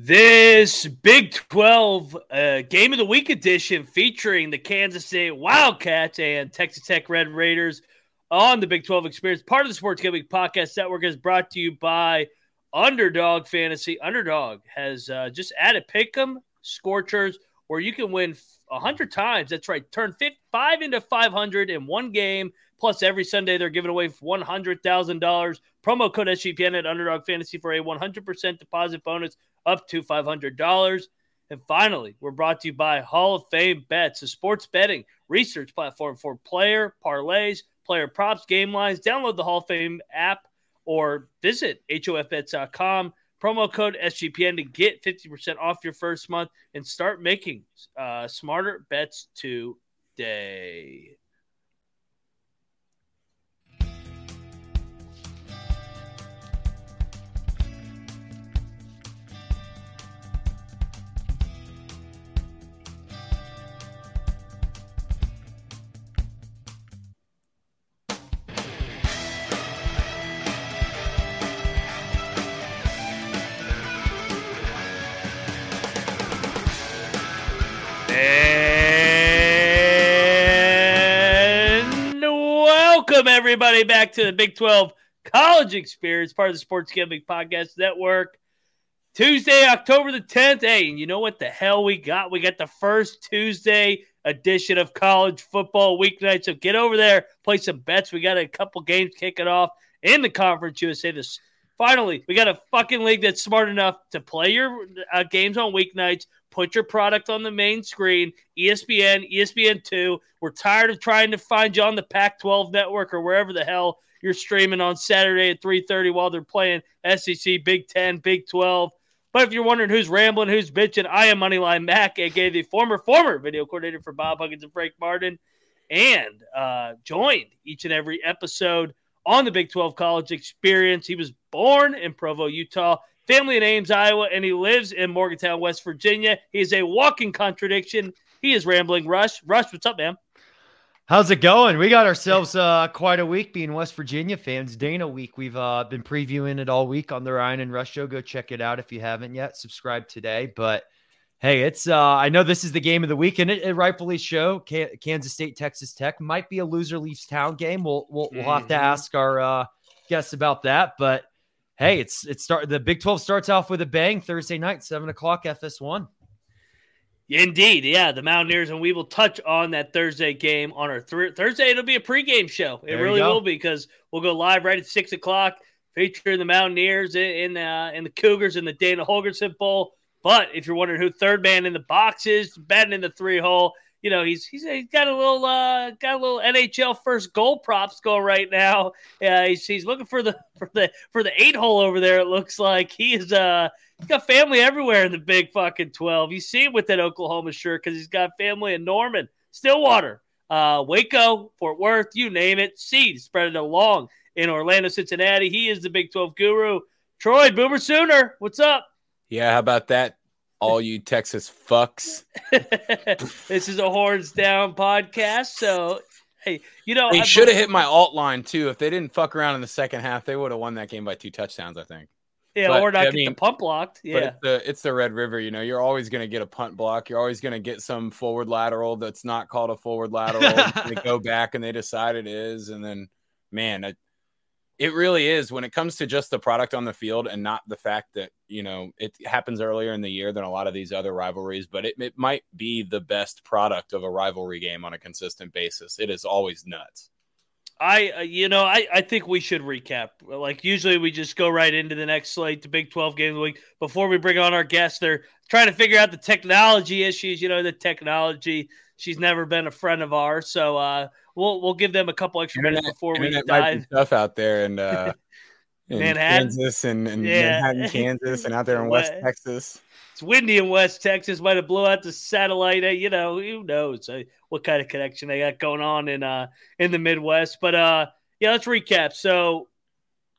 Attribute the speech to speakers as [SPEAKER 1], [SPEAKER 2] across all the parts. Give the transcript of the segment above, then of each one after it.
[SPEAKER 1] This Big 12 uh, Game of the Week edition featuring the Kansas State Wildcats and Texas Tech Red Raiders on the Big 12 Experience. Part of the Sports Gambling Podcast Network is brought to you by Underdog Fantasy. Underdog has uh, just added Pick'em Scorchers where you can win 100 times. That's right. Turn 5 into 500 in one game. Plus, every Sunday they're giving away $100,000. Promo code SGPN at Underdog Fantasy for a 100% deposit bonus up to $500. And finally, we're brought to you by Hall of Fame Bets, a sports betting research platform for player parlays, player props, game lines. Download the Hall of Fame app or visit hofbets.com. Promo code SGPN to get 50% off your first month and start making uh, smarter bets today. Welcome everybody back to the Big 12 College Experience, part of the Sports Gambling Podcast Network. Tuesday, October the 10th. Hey, and you know what the hell we got? We got the first Tuesday edition of college football weeknight. So get over there, play some bets. We got a couple games kicking off in the Conference USA this Finally, we got a fucking league that's smart enough to play your uh, games on weeknights, put your product on the main screen, ESPN, ESPN2. We're tired of trying to find you on the Pac-12 network or wherever the hell you're streaming on Saturday at 3:30 while they're playing SEC, Big 10, Big 12. But if you're wondering who's rambling, who's bitching, I am Moneyline Mac, aka the former former video coordinator for Bob Huggins and Frank Martin, and uh, joined each and every episode on the Big 12 college experience. He was born in Provo, Utah, family in Ames, Iowa, and he lives in Morgantown, West Virginia. He is a walking contradiction. He is rambling. Rush, Rush, what's up, man?
[SPEAKER 2] How's it going? We got ourselves uh, quite a week being West Virginia fans. Dana week. We've uh, been previewing it all week on the Ryan and Rush show. Go check it out if you haven't yet. Subscribe today. But hey, it's uh, I know this is the game of the week, and it, it rightfully show. Kansas State, Texas Tech might be a loser leaves town game. We'll we'll, we'll have to
[SPEAKER 1] Mhm.
[SPEAKER 2] ask our uh, guests about that. But hey, it's it start the Big Twelve starts off with a bang Thursday night, seven o'clock FS1.
[SPEAKER 1] Indeed, yeah, the Mountaineers, and we will touch on that Thursday game on our th- Thursday. It'll be a pregame show. It
[SPEAKER 2] There
[SPEAKER 1] really will be because we'll go live right at six o'clock, featuring the Mountaineers in in, uh, in the Cougars in the Dana Holgorsen Bowl. But if you're wondering who third man in the box is, batting in the three hole, you know he's he's, he's got a little uh, got a little NHL first goal props going right now. Yeah, he's, he's looking for the for the for the eight hole over there. It looks like he is uh He's got family everywhere in the big fucking 12. You see him with that Oklahoma shirt because he's got family in Norman, Stillwater, uh, Waco, Fort Worth, you name it. Seed spread it along in Orlando, Cincinnati. He is the Big 12 guru. Troy, Boomer Sooner, what's up?
[SPEAKER 3] Yeah, how about that? All you Texas fucks.
[SPEAKER 1] this is a horns down podcast. So, hey, you know,
[SPEAKER 3] They should have hit my alt line too. If they didn't fuck around in the second half, they would have won that game by two touchdowns, I think.
[SPEAKER 1] yeah,
[SPEAKER 3] but,
[SPEAKER 1] or not
[SPEAKER 3] I
[SPEAKER 1] get
[SPEAKER 3] mean,
[SPEAKER 1] the pump blocked.
[SPEAKER 3] But
[SPEAKER 1] Yeah.
[SPEAKER 3] it's the it's the Red River, you know. You're always gonna get a punt block. You're always gonna get some forward lateral that's not called a forward lateral. they go back and they decide it is, and then man, it, it really is when it comes to just the product on the field and not the fact that you know it happens earlier in the year than a lot of these other rivalries. But it, it might be the best product of a rivalry game on a consistent basis. It is always nuts.
[SPEAKER 1] I, uh, you know, I, I think we should recap. Like usually, we just go right into the next slate, the Big Twelve game of the week. Before we bring on our guests, they're trying to figure out the technology issues. You know, the technology. She's never been a friend of ours, so uh, we'll we'll give them a couple extra minutes
[SPEAKER 3] Internet-
[SPEAKER 1] before we
[SPEAKER 3] Internet might be
[SPEAKER 1] dive.
[SPEAKER 3] tough out there and uh, in
[SPEAKER 1] Manhattan.
[SPEAKER 3] Kansas and, and
[SPEAKER 1] Yeah.
[SPEAKER 3] Manhattan, Kansas, and out there in West- Texas.
[SPEAKER 1] It's windy in West Texas. Might have blew out the satellite. uh, You know, who knows uh, what kind of connection they got going on in uh in the Midwest. But uh, yeah, let's recap. So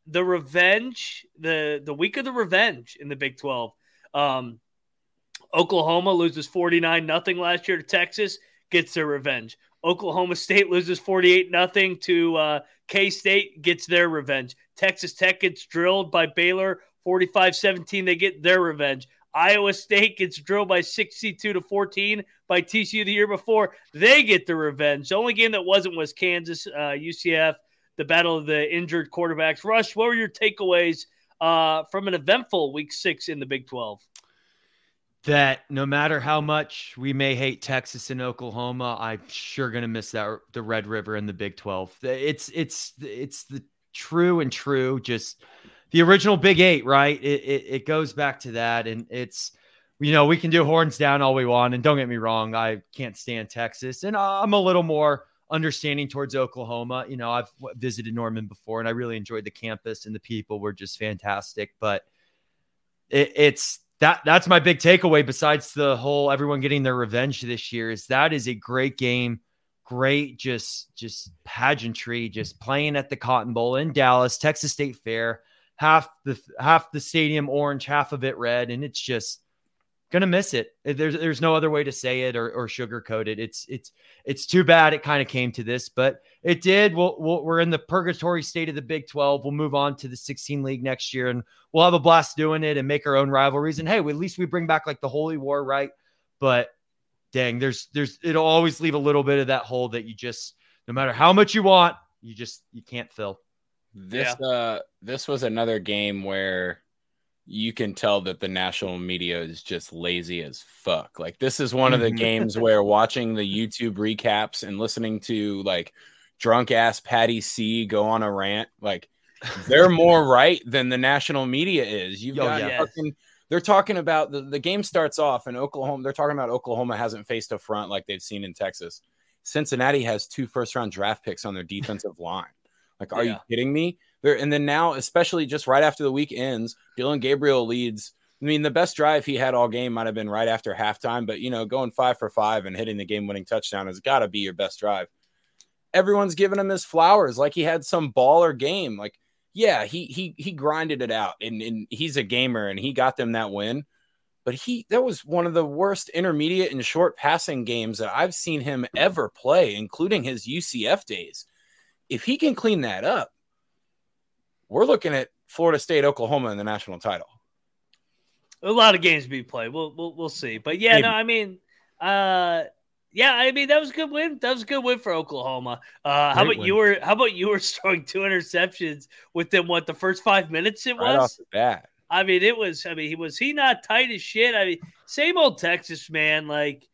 [SPEAKER 1] the revenge, the the week of the revenge in the Big Twelve. Um, Oklahoma loses forty nine nothing last year to Texas, gets their revenge. Oklahoma State loses 48 nothing to uh, K State, gets their revenge. Texas Tech gets drilled by Baylor 45 17. They get their revenge. Iowa State gets drilled by 62 to 14 by TCU the year before. They get the revenge. The only game that wasn't was Kansas, uh, UCF, the battle of the injured quarterbacks. Rush, what were your takeaways uh, from an eventful week six in the Big 12?
[SPEAKER 2] that no matter how much we may hate Texas and Oklahoma, I'm sure to miss that the Red River and the Big 12. It's it's it's the true and true just the original Big 8, right? It, it it goes back to that and it's you know, we can do horns down all we want and don't get me wrong, I can't stand Texas and I'm a little more understanding towards Oklahoma. You know, I've visited Norman before and I really enjoyed the campus and the people were just fantastic, but it, it's that that's my big takeaway besides the whole everyone getting their revenge this year is that is a great game great just just pageantry just playing at the cotton bowl in dallas texas state fair half the half the stadium orange half of it red and it's just gonna miss it. There's there's no other way to say it or, or sugarcoat it. It's it's it's too bad it kind of came to this, but it did. We'll, we'll, we're in the purgatory state of the Big 12. We'll move on to the 16 league next year, and we'll have a blast doing it and make our own rivalries. And hey, at least we bring back like the Holy War, right? But dang, there's there's it'll always leave a little bit of that hole that you just no matter how much you want, you just you can't fill.
[SPEAKER 3] This yeah. uh this was another game where you can tell that the national media is just lazy as fuck. Like this is one of the games where watching the YouTube recaps and listening to like drunk ass Patty C go on a rant, like they're more right than the national media is. You've oh, got yes. fucking they're talking about the, the game starts off in Oklahoma. They're talking about Oklahoma hasn't faced a front like they've seen in Texas. Cincinnati has two first round draft picks on their defensive line. Like, are yeah. you kidding me? There, and then now, especially just right after the week ends, Dillon Gabriel leads. I mean, the best drive he had all game might have been right after halftime, but you know, going five for five and hitting the game winning touchdown has got to be your best drive. Everyone's giving him his flowers like he had some baller game. Like, yeah, he he he grinded it out and, and he's a gamer and he got them that win. But he that was one of the worst intermediate and short passing games that I've seen him ever play, including his UCF days. If he can clean that up, we're looking at Florida State, Oklahoma in the national title.
[SPEAKER 1] A lot of games to be played. We'll we'll, we'll see. But yeah, Maybe. no, I mean, uh, yeah, I mean that was a good win. That was a good win for Oklahoma. Uh, how about win. you were? How about you were throwing two interceptions within what the first five minutes it right was?
[SPEAKER 3] Off
[SPEAKER 1] I mean, it was. I mean, he was he not tight as shit. I mean, same old Texas man. Like,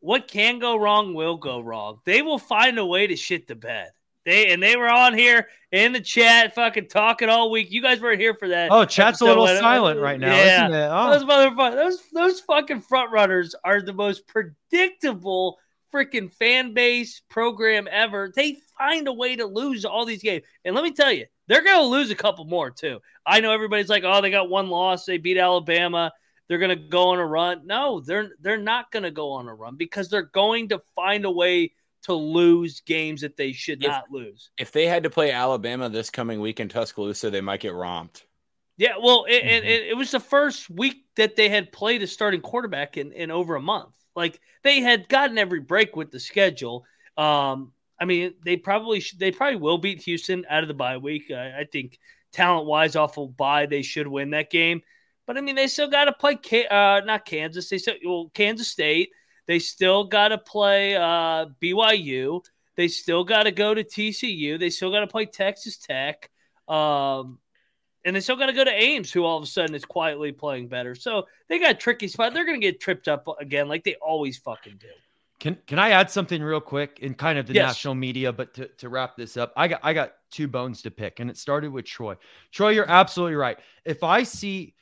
[SPEAKER 1] what can go wrong will go wrong. They will find a way to shit the bed. They and they were on here in the chat, fucking talking all week. You guys weren't here for that.
[SPEAKER 2] Oh, chat's a little silent right now. Yeah,
[SPEAKER 1] oh. those motherfuckers, those those fucking front runners are the most predictable freaking fan base program ever. They find a way to lose all these games, and let me tell you, they're gonna lose a couple more too. I know everybody's like, oh, they got one loss, they beat Alabama. They're gonna go on a run. No, they're they're not gonna go on a run because they're going to find a way to lose games that they should if, not lose.
[SPEAKER 3] If they had to play Alabama this coming week in Tuscaloosa, they might get romped.
[SPEAKER 1] Yeah, well, it, mm-hmm. it, it, was the first week that they had played a starting quarterback in, in over a month. Like they had gotten every break with the schedule. Um, I mean, they probably should, they probably will beat Houston out of the bye week. I, I think talent wise, off of bye, they should win that game. But I mean, they still got to play, uh, not Kansas. They still well, Kansas State. They still got to play uh, BYU. They still got to go to TCU. They still got to play Texas Tech. Um, and they still got to go to Ames, who all of a sudden is quietly playing better. So they got a tricky spot. They're going to get tripped up again, like they always fucking do.
[SPEAKER 2] Can Can I add something real quick in kind of the yes. national media? But to, to wrap this up, I got I got two bones to pick, and it started with Troy. Troy, you're absolutely right. If I see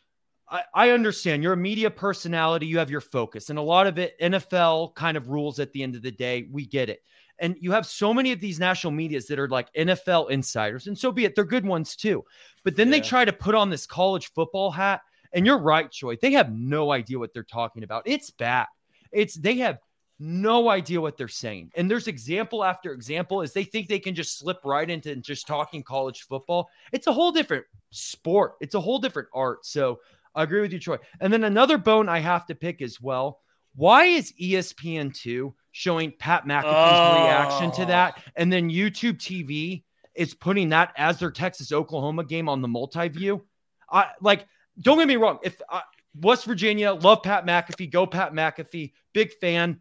[SPEAKER 2] I, I understand you're a media personality, you have your focus, and a lot of it NFL kind of rules at the end of the day. We get it. And you have so many of these national medias that are like NFL insiders, and so be it. They're good ones too. But then yeah. they try to put on this college football hat. And you're right, Troy. They have no idea what they're talking about. It's bad. It's they have no idea what they're saying. And there's example after example as they think they can just slip right into just talking college football. It's a whole different sport. It's a whole different art. So I agree with you, Troy. And then another bone I have to pick as well. Why is ESPN2 showing Pat McAfee's oh. reaction to that? Oh. And then YouTube TV is putting that as their Texas Oklahoma game on the multi view? I like, don't get me wrong. If uh, West Virginia, love Pat McAfee. Go Pat McAfee. Big fan.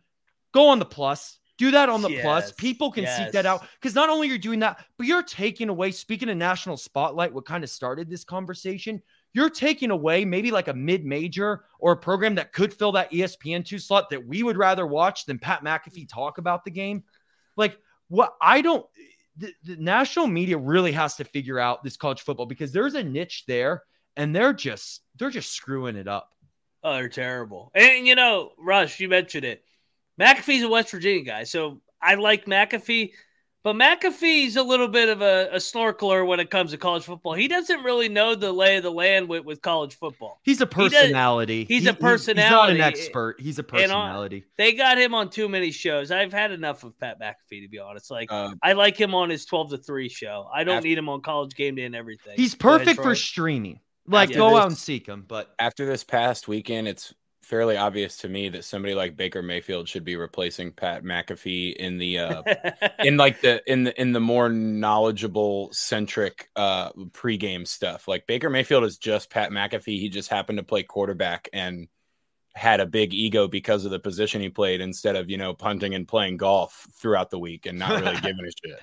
[SPEAKER 2] Go on the plus. Do that on the
[SPEAKER 1] Yes,
[SPEAKER 2] plus. People can seek that out because not only you're doing that, but you're taking away. Speaking of national spotlight, what kind of started this conversation? You're taking away maybe like a mid-major or a program that could fill that E ESPN two slot that we would rather watch than Pat McAfee talk about the game. Like what I don't. The, the national media really has to figure out this college football because there's a niche there, and they're just they're just screwing it up.
[SPEAKER 1] Oh, they're terrible. And you know, Rush, you mentioned it. McAfee's a West Virginia guy, so I like McAfee, but McAfee's a little bit of a, a snorkeler when it comes to college football. He doesn't really know the lay of the land with, with college football.
[SPEAKER 2] He's a
[SPEAKER 1] does-
[SPEAKER 2] personality.
[SPEAKER 1] he's
[SPEAKER 2] He-
[SPEAKER 1] a
[SPEAKER 2] personality. He's not an expert. He's a
[SPEAKER 1] And,
[SPEAKER 2] personality.
[SPEAKER 1] They got him on too many shows. I've had enough of Pat McAfee to be honest. Like
[SPEAKER 3] Uh,
[SPEAKER 1] I like him on his twelve to three show. I don't
[SPEAKER 3] After-
[SPEAKER 1] need him on college game day and everything.
[SPEAKER 2] He's
[SPEAKER 1] Go ahead,
[SPEAKER 2] perfect for streaming. Like
[SPEAKER 1] After
[SPEAKER 2] go
[SPEAKER 3] this-
[SPEAKER 2] out and seek him. But
[SPEAKER 3] after this past weekend, it's fairly obvious to me that somebody like Baker Mayfield should be replacing Pat McAfee in the uh, in like the in the in the more knowledgeable centric uh pregame stuff. Like Baker Mayfield is just Pat McAfee. He just happened to play quarterback and had a big ego because of the position he played instead of you know punting and playing golf throughout the week and not really giving a shit.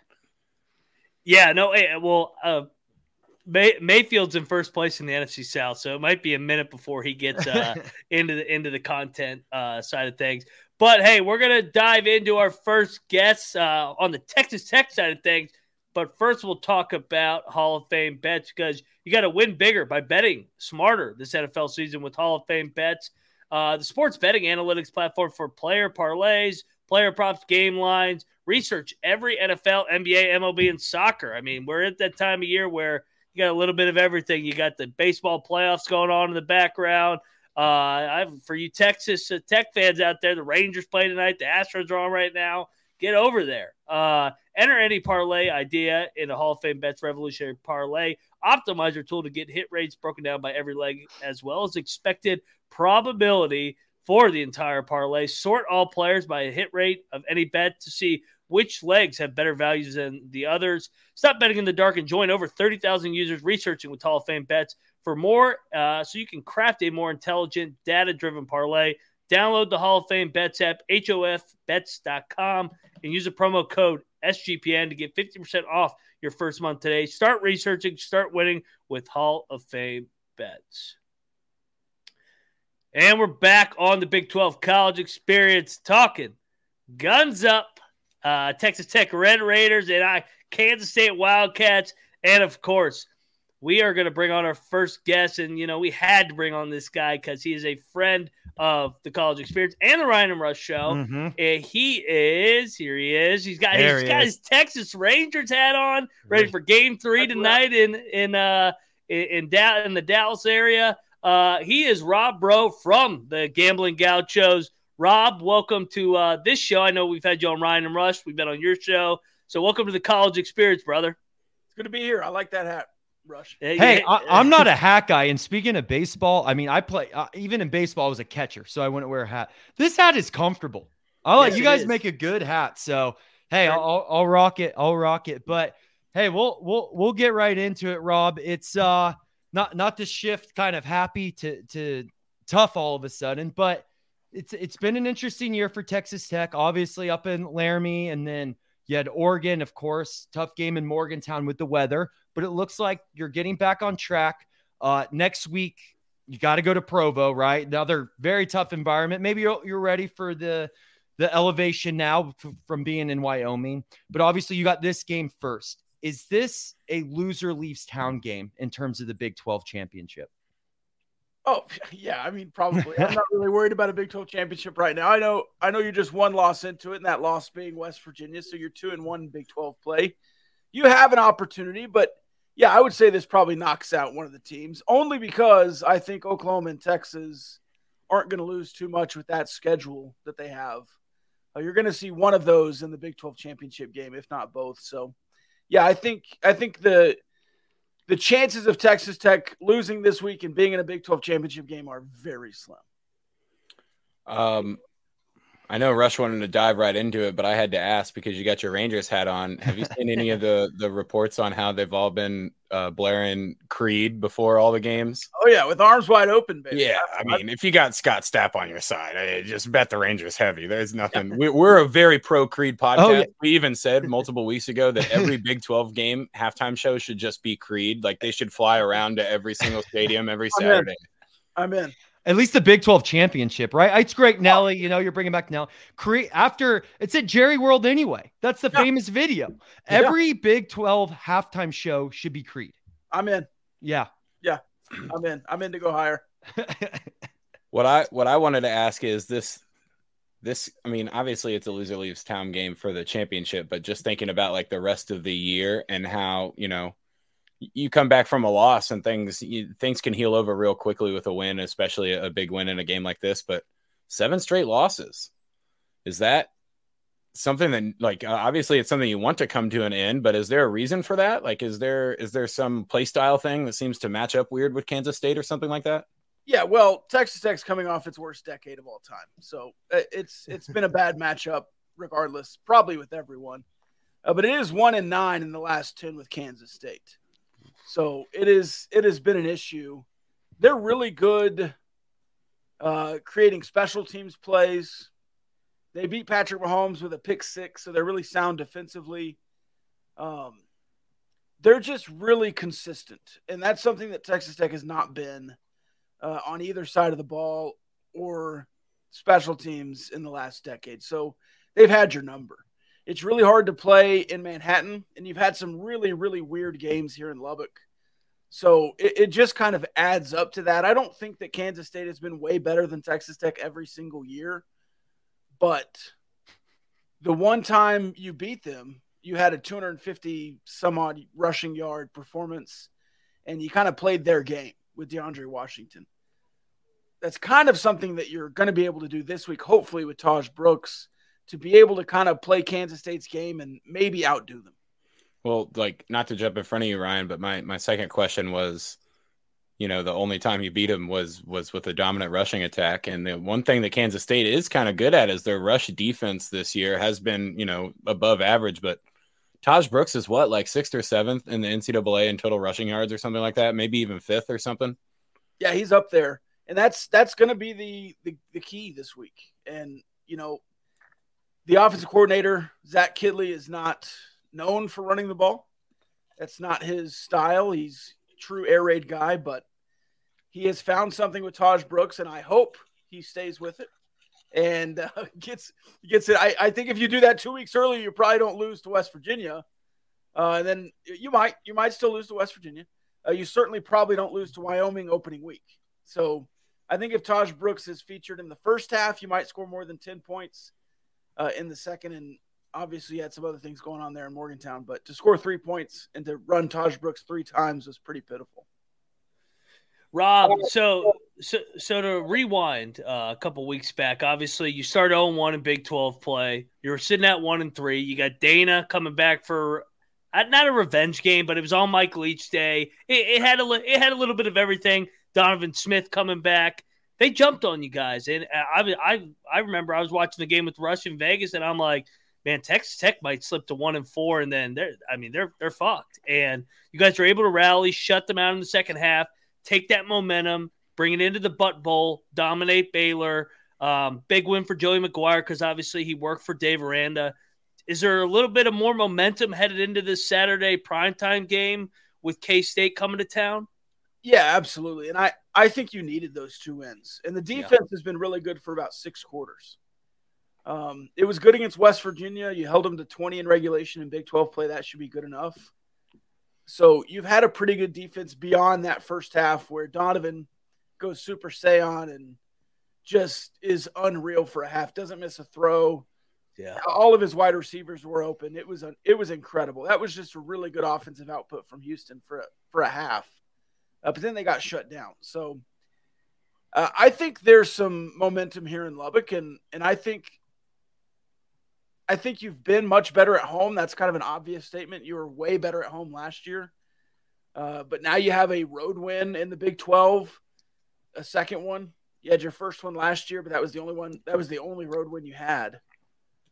[SPEAKER 1] Yeah, no, eh, well, uh, May- Mayfield's in first place in the NFC South, so it might be a minute before he gets uh, into the into the content uh, side of things. But hey, we're gonna dive into our first guest uh, on the Texas Tech side of things. But first, we'll talk about Hall of Fame bets because you got to win bigger by betting smarter this NFL season with Hall of Fame bets. Uh, the sports betting analytics platform for player parlays, player props, game lines, research every NFL, NBA, MLB, and soccer. I mean, we're at that time of year where you got a little bit of everything. You got the baseball playoffs going on in the background. Uh, I've, for you Texas uh, Tech fans out there, the Rangers play tonight. The Astros are on right now. Get over there. Uh, enter any parlay idea in the Hall of Fame Bets Revolutionary Parlay Optimizer tool to get hit rates broken down by every leg as well as expected probability for the entire parlay. Sort all players by a hit rate of any bet to see which legs have better values than the others. Stop betting in the dark and join over 30,000 users researching with Hall of Fame bets for more uh, so you can craft a more intelligent, data driven parlay. Download the Hall of Fame Bets app, hofbets.com, and use the promo code SGPN to get 50% off your first month today. Start researching, start winning with Hall of Fame Bets. And we're back on the Big 12 college experience talking guns up, uh, Texas Tech Red Raiders, and I, Kansas State Wildcats. And of course, we are going to bring on our first guest. And, you know, we had to bring on this guy because he is a friend of the college experience and the Ryan and Rush show.
[SPEAKER 2] Mhm.
[SPEAKER 1] And he is, here he is. He's got,
[SPEAKER 2] There
[SPEAKER 1] he's
[SPEAKER 2] he
[SPEAKER 1] got
[SPEAKER 2] is.
[SPEAKER 1] his Texas Rangers hat on, ready for game three tonight in, in, uh, in, in, in the Dallas area. Uh, he is Rob Bro from the Gambling Gauchos. Rob, welcome to uh, this show. I know we've had you on Ryan and Rush. We've been on your show. So welcome to the college experience, brother.
[SPEAKER 4] It's good to be here. I like that hat, Rush.
[SPEAKER 2] Hey, I, I'm not a hat guy. And speaking of baseball, I mean, I play uh, even in baseball. I was a catcher, so I wouldn't wear a hat. This hat is comfortable. I like
[SPEAKER 1] Yes,
[SPEAKER 2] you guys make a good hat. So hey,
[SPEAKER 1] Sure.
[SPEAKER 2] I'll, I'll, I'll rock it. I'll rock it. But hey, we'll we'll we'll get right into it, Rob. It's uh not not to shift kind of happy to to tough all of a sudden, but it's it's been an interesting year for Texas Tech. Obviously up in Laramie, and then you had Oregon, of course, tough game in Morgantown with the weather. But it looks like you're getting back on track. Uh, next week, you got to go to Provo, right? Another very tough environment. Maybe you're, you're ready for the the elevation now f- from being in Wyoming. But obviously, you got this game first. Is this a loser leaves town game in terms of the Big 12 championship?
[SPEAKER 4] Oh, yeah. I mean, probably. I'm not really worried about a Big 12 championship right now. I know, I know you're just one loss into it, and that loss being West Virginia. So you're two and one Big 12 play. You have an opportunity, but yeah, I would say this probably knocks out one of the teams only because I think Oklahoma and Texas aren't going to lose too much with that schedule that they have. Uh, you're going to see one of those in the Big 12 championship game, if not both. So, yeah, I think I think the the chances of Texas Tech losing this week and being in a Big 12 championship game are very slim.
[SPEAKER 3] Um, I know Rush wanted to dive right into it, but I had to ask because you got your Rangers hat on. Have you seen any of the the reports on how they've all been uh, blaring Creed before all the games?
[SPEAKER 4] Oh yeah, with arms wide open, baby.
[SPEAKER 3] Yeah, I mean, if you got Scott Stapp on your side, I just bet the Rangers heavy. There's nothing. we, are a very pro Creed podcast. Oh, yeah. We even said multiple weeks ago that every Big 12 game halftime show should just be Creed. Like they should fly around to every single stadium every Saturday.
[SPEAKER 4] I'm in. I'm in
[SPEAKER 2] at least the Big 12 championship, right? It's great, oh. Nelly. You know, you're bringing back Nelly. Cre- after it's at Jerry World anyway. That's the yeah. famous video. Every yeah. Big 12 halftime show should be Creed.
[SPEAKER 4] I'm in.
[SPEAKER 2] Yeah.
[SPEAKER 4] Yeah. I'm in. I'm in to go higher.
[SPEAKER 3] what I what I wanted to ask is this this I mean, obviously it's a loser leaves town game for the championship, but just thinking about like the rest of the year and how, you know, you come back from a loss and things you, things can heal over real quickly with a win, especially a, big win in a game like this. But seven straight losses. Is that something that like obviously it's something you want to come to an end but is there a reason for that? Like is there is there some play style thing that seems to match up weird with kansas state or something like that?
[SPEAKER 4] Yeah well texas tech's coming off its worst decade of all time. So uh, it's it's been a bad matchup regardless probably with everyone. Uh, but it is one and nine in the last 10 with kansas state so it is it has been an issue. They're really good uh, creating special teams plays. They beat Patrick Mahomes with a pick six, so they're really sound defensively. Um, they're just really consistent, and that's something that Texas Tech has not been uh, on either side of the ball or special teams in the last decade. So they've had your number. It's really hard to play in Manhattan, and you've had some really, really weird games here in Lubbock. So it, it, just kind of adds up to that. I don't think that Kansas State has been way better than Texas Tech every single year, but the one time you beat them, you had a 250 some odd rushing yard performance, and you kind of played their game with DeAndre Washington. That's kind of something that you're going to be able to do this week, hopefully, with Tahj Brooks to be able to kind of play Kansas State's game and maybe outdo them.
[SPEAKER 3] Well, like not to jump in front of you, Ryan, but my my second question was, you know, the only time you beat them was was with a dominant rushing attack, and the one thing that Kansas State is kind of good at is their rush defense this year has been, you know, above average, but. Tahj Brooks is what, like sixth or seventh in the NCAA in total rushing yards or something like that, maybe even fifth or something.
[SPEAKER 4] Yeah, he's up there, and that's that's going to be the, the the key this week. And you know, the offensive coordinator, Zach Kittley, is not known for running the ball. That's not his style. He's a true air raid guy, but he has found something with Tahj Brooks, and I hope he stays with it and uh, gets gets it. I, I think if you do that two weeks earlier, you probably don't lose to West Virginia. Uh, and then you might you might still lose to West Virginia. Uh, you certainly probably don't lose to Wyoming opening week. So I think if Tahj Brooks is featured in the first half, you might score more than ten points uh, in the second. And obviously, had some other things going on there in Morgantown, but to score three points and to run Tahj Brooks three times was pretty pitiful.
[SPEAKER 1] Rob, so so so to rewind uh, a couple weeks back, obviously you started 0 1 in Big 12 play. You were sitting at 1 and 3. You got Dana coming back for uh, not a revenge game, but it was on Mike Leach Day. It, it had a it had a little bit of everything. Donovan Smith coming back they jumped on you guys. And I, I, I remember I was watching the game with Rush in Vegas, and I'm like, man, Texas Tech might slip to one and four, and then they're, I mean, they're they're fucked. And you guys are able to rally, shut them out in the second half, take that momentum, bring it into the Butt Bowl, dominate Baylor. Um, big win for Joey McGuire because obviously he worked for Dave Aranda. Is there a little bit of more momentum headed into this Saturday primetime game with K State coming to town?
[SPEAKER 4] Yeah, absolutely. And I, I think you needed those two wins. And the defense yeah. has been really good for about six quarters. Um, it was good against West Virginia. You held them to 20 in regulation in Big 12 play. That should be good enough. So you've had a pretty good defense beyond that first half where Donovan goes super Saiyan and just is unreal for a half. Doesn't miss a throw.
[SPEAKER 1] Yeah.
[SPEAKER 4] All of his wide receivers were open. It was a, it was incredible. That was just a really good offensive output from Houston for a, for a half uh, but then they got shut down. So uh, I think there's some momentum here in Lubbock, and and I think I think you've been much better at home. That's kind of an obvious statement. You were way better at home last year, uh, but now you have a road win in the Big 12, a second one. You had your first one last year, but that was the only one. That was the only road win you had.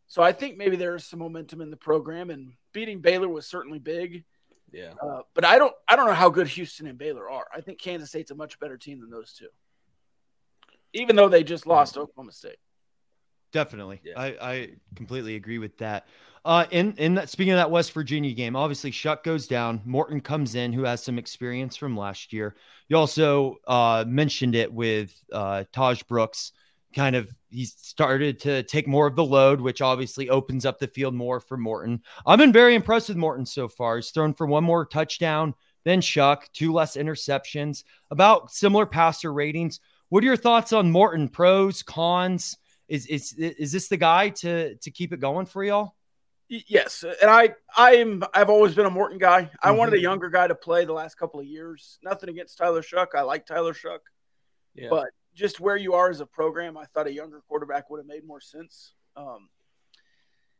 [SPEAKER 4] So I think maybe there is some momentum in the program, and beating Baylor was certainly big.
[SPEAKER 1] Yeah.
[SPEAKER 4] Uh, but I don't I don't know how good Houston and Baylor are. I think Kansas State's a much better team than those two. Even though they just lost to Oklahoma State.
[SPEAKER 2] Definitely.
[SPEAKER 1] Yeah.
[SPEAKER 2] I, I completely agree with that. Uh, in in that, speaking of that West Virginia game, obviously Shough goes down. Morton comes in, who has some experience from last year. You also uh, mentioned it with uh, Tahj Brooks. Kind of, he's started to take more of the load, which obviously opens up the field more for Morton. I've been very impressed with Morton so far. He's thrown for one more touchdown than Shough, two less interceptions, about similar passer ratings. What are your thoughts on Morton? Pros, cons? Is is is this the guy to to keep it going for y'all?
[SPEAKER 4] Yes, and I I'm I've always been a Morton guy. I mm-hmm. wanted a younger guy to play the last couple of years. Nothing against Tyler Shough. I like Tyler Shough,
[SPEAKER 1] Yeah.
[SPEAKER 4] but just where you are as a program, I thought a younger quarterback would have made more sense. Um,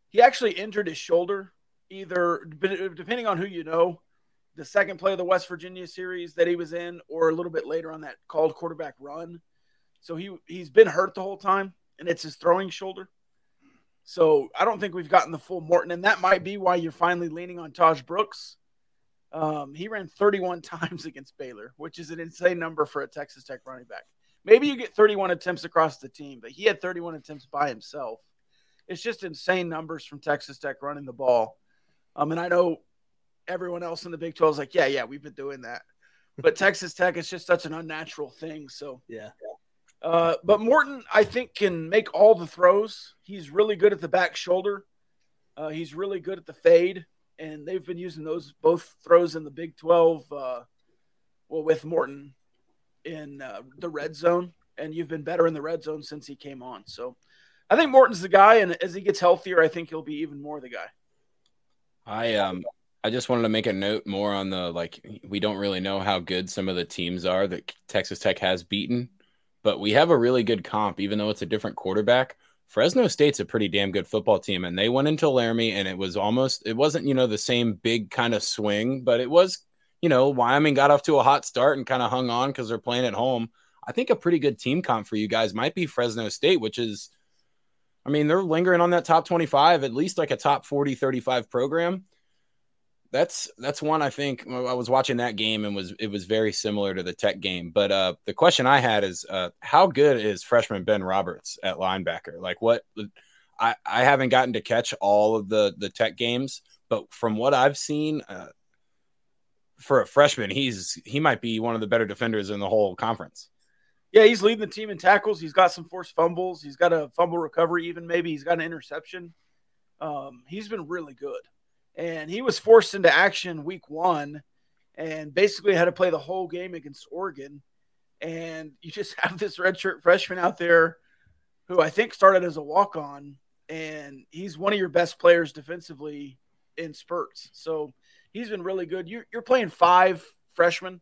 [SPEAKER 4] he actually injured his shoulder, either depending on who you know, the second play of the West Virginia series that he was in, or a little bit later on that called quarterback run. So he he's been hurt the whole time, and it's his throwing shoulder. So I don't think we've gotten the full Morton, and that might be why you're finally leaning on Tahj Brooks. Um, he ran 31 times against Baylor, which is an insane number for a Texas Tech running back. Maybe you get 31 attempts across the team, but he had 31 attempts by himself. It's just insane numbers from Texas Tech running the ball. Um, and I know everyone else in the Big 12 is like, yeah, yeah, we've been doing that. But Texas Tech is just such an unnatural thing. So
[SPEAKER 1] yeah.
[SPEAKER 4] uh, but Morton, I think, can make all the throws. He's really good at the back shoulder. Uh, he's really good at the fade, and they've been using those both throws in the Big Twelve. Uh, well, with Morton in uh, the red zone, and you've been better in the red zone since he came on. So, I think Morton's the guy, and as he gets healthier, I think he'll be even more the guy.
[SPEAKER 3] I um I just wanted to make a note more on the like we don't really know how good some of the teams are that Texas Tech has beaten, but we have a really good comp even though it's a different quarterback. Fresno State's a pretty damn good football team and they went into Laramie and it was almost it wasn't, you know, the same big kind of swing, but it was, you know, Wyoming got off to a hot start and kind of hung on cuz they're playing at home. I think a pretty good team comp for you guys might be Fresno State, which is I mean, they're lingering on that top 25, at least like a top 40 35 program that's that's one I think I was watching that game and was it was very similar to the Tech game. But uh, the question I had is uh, how good is freshman Ben Roberts at linebacker? Like what I I haven't gotten to catch all of the the Tech games, but from what I've seen. Uh, for a freshman, he's he might be one of the better defenders in the whole conference.
[SPEAKER 4] Yeah, he's leading the team in tackles. He's got some forced fumbles. He's got a fumble recovery, even maybe he's got an interception. Um, he's been really good and he was forced into action week one and basically had to play the whole game against Oregon. And you just have this redshirt freshman out there who I think started as a walk on, and he's one of your best players defensively in spurts. So he's been really good. You're, you're playing five freshmen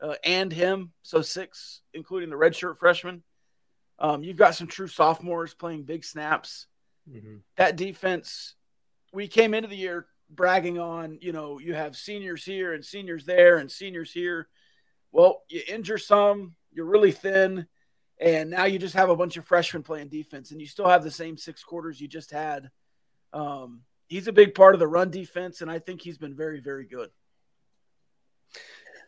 [SPEAKER 4] uh, and him, so six, including the redshirt freshman. Um, you've got some true sophomores playing big snaps.
[SPEAKER 1] Mm-hmm.
[SPEAKER 4] That defense, we came into the year bragging on, you know, you have seniors here and seniors there and seniors here. Well, you injure some, you're really thin, and now you just have a bunch of freshmen playing defense, and you still have the same six quarters you just had. Um, he's a big part of the run defense, and I think he's been very, very good.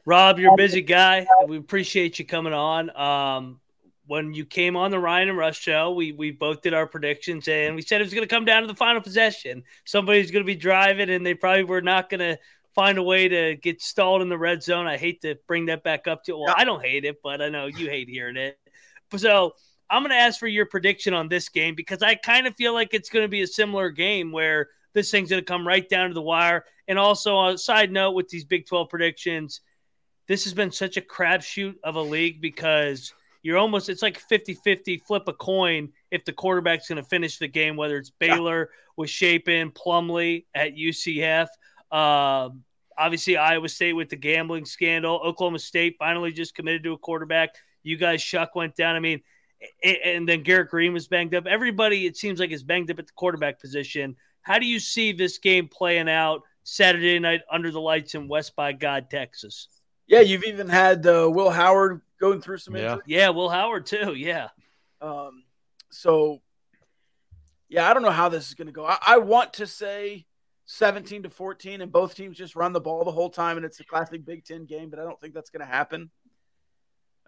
[SPEAKER 1] Rob, you're a busy guy. We appreciate you coming on. Um, when you came on the Ryan and Rush show, we we both did our predictions and we said it was going to come down to the final possession. Somebody's going to be driving and they probably were not going to find a way to get stalled in the red zone. I hate to bring that back up to well, I don't hate it, but I know you hate hearing it. So I'm going to ask for your prediction on this game because I kind of feel like it's going to be a similar game where this thing's going to come right down to the wire. And also, on a side note, with these Big 12 predictions, this has been such a crapshoot of a league because you're almost it's like 50-50 flip a coin if the quarterback's going to finish the game whether it's baylor with shapen plumlee at ucf um, obviously iowa state with the gambling scandal oklahoma state finally just committed to a quarterback. You guys shough went down. I mean and then garrett greene was banged up. Everybody it seems like is banged up at the quarterback position how do you see this game playing out saturday night under the lights in west by god texas
[SPEAKER 4] yeah you've even had uh, will howard going through some
[SPEAKER 2] Yeah.
[SPEAKER 4] injuries.
[SPEAKER 1] Yeah, Will Howard too. Yeah.
[SPEAKER 4] Um, so yeah, I don't know how this is going to go. I, I want to say 17 to 14, and both teams just run the ball the whole time, and it's a classic Big Ten game, but I don't think that's going to happen.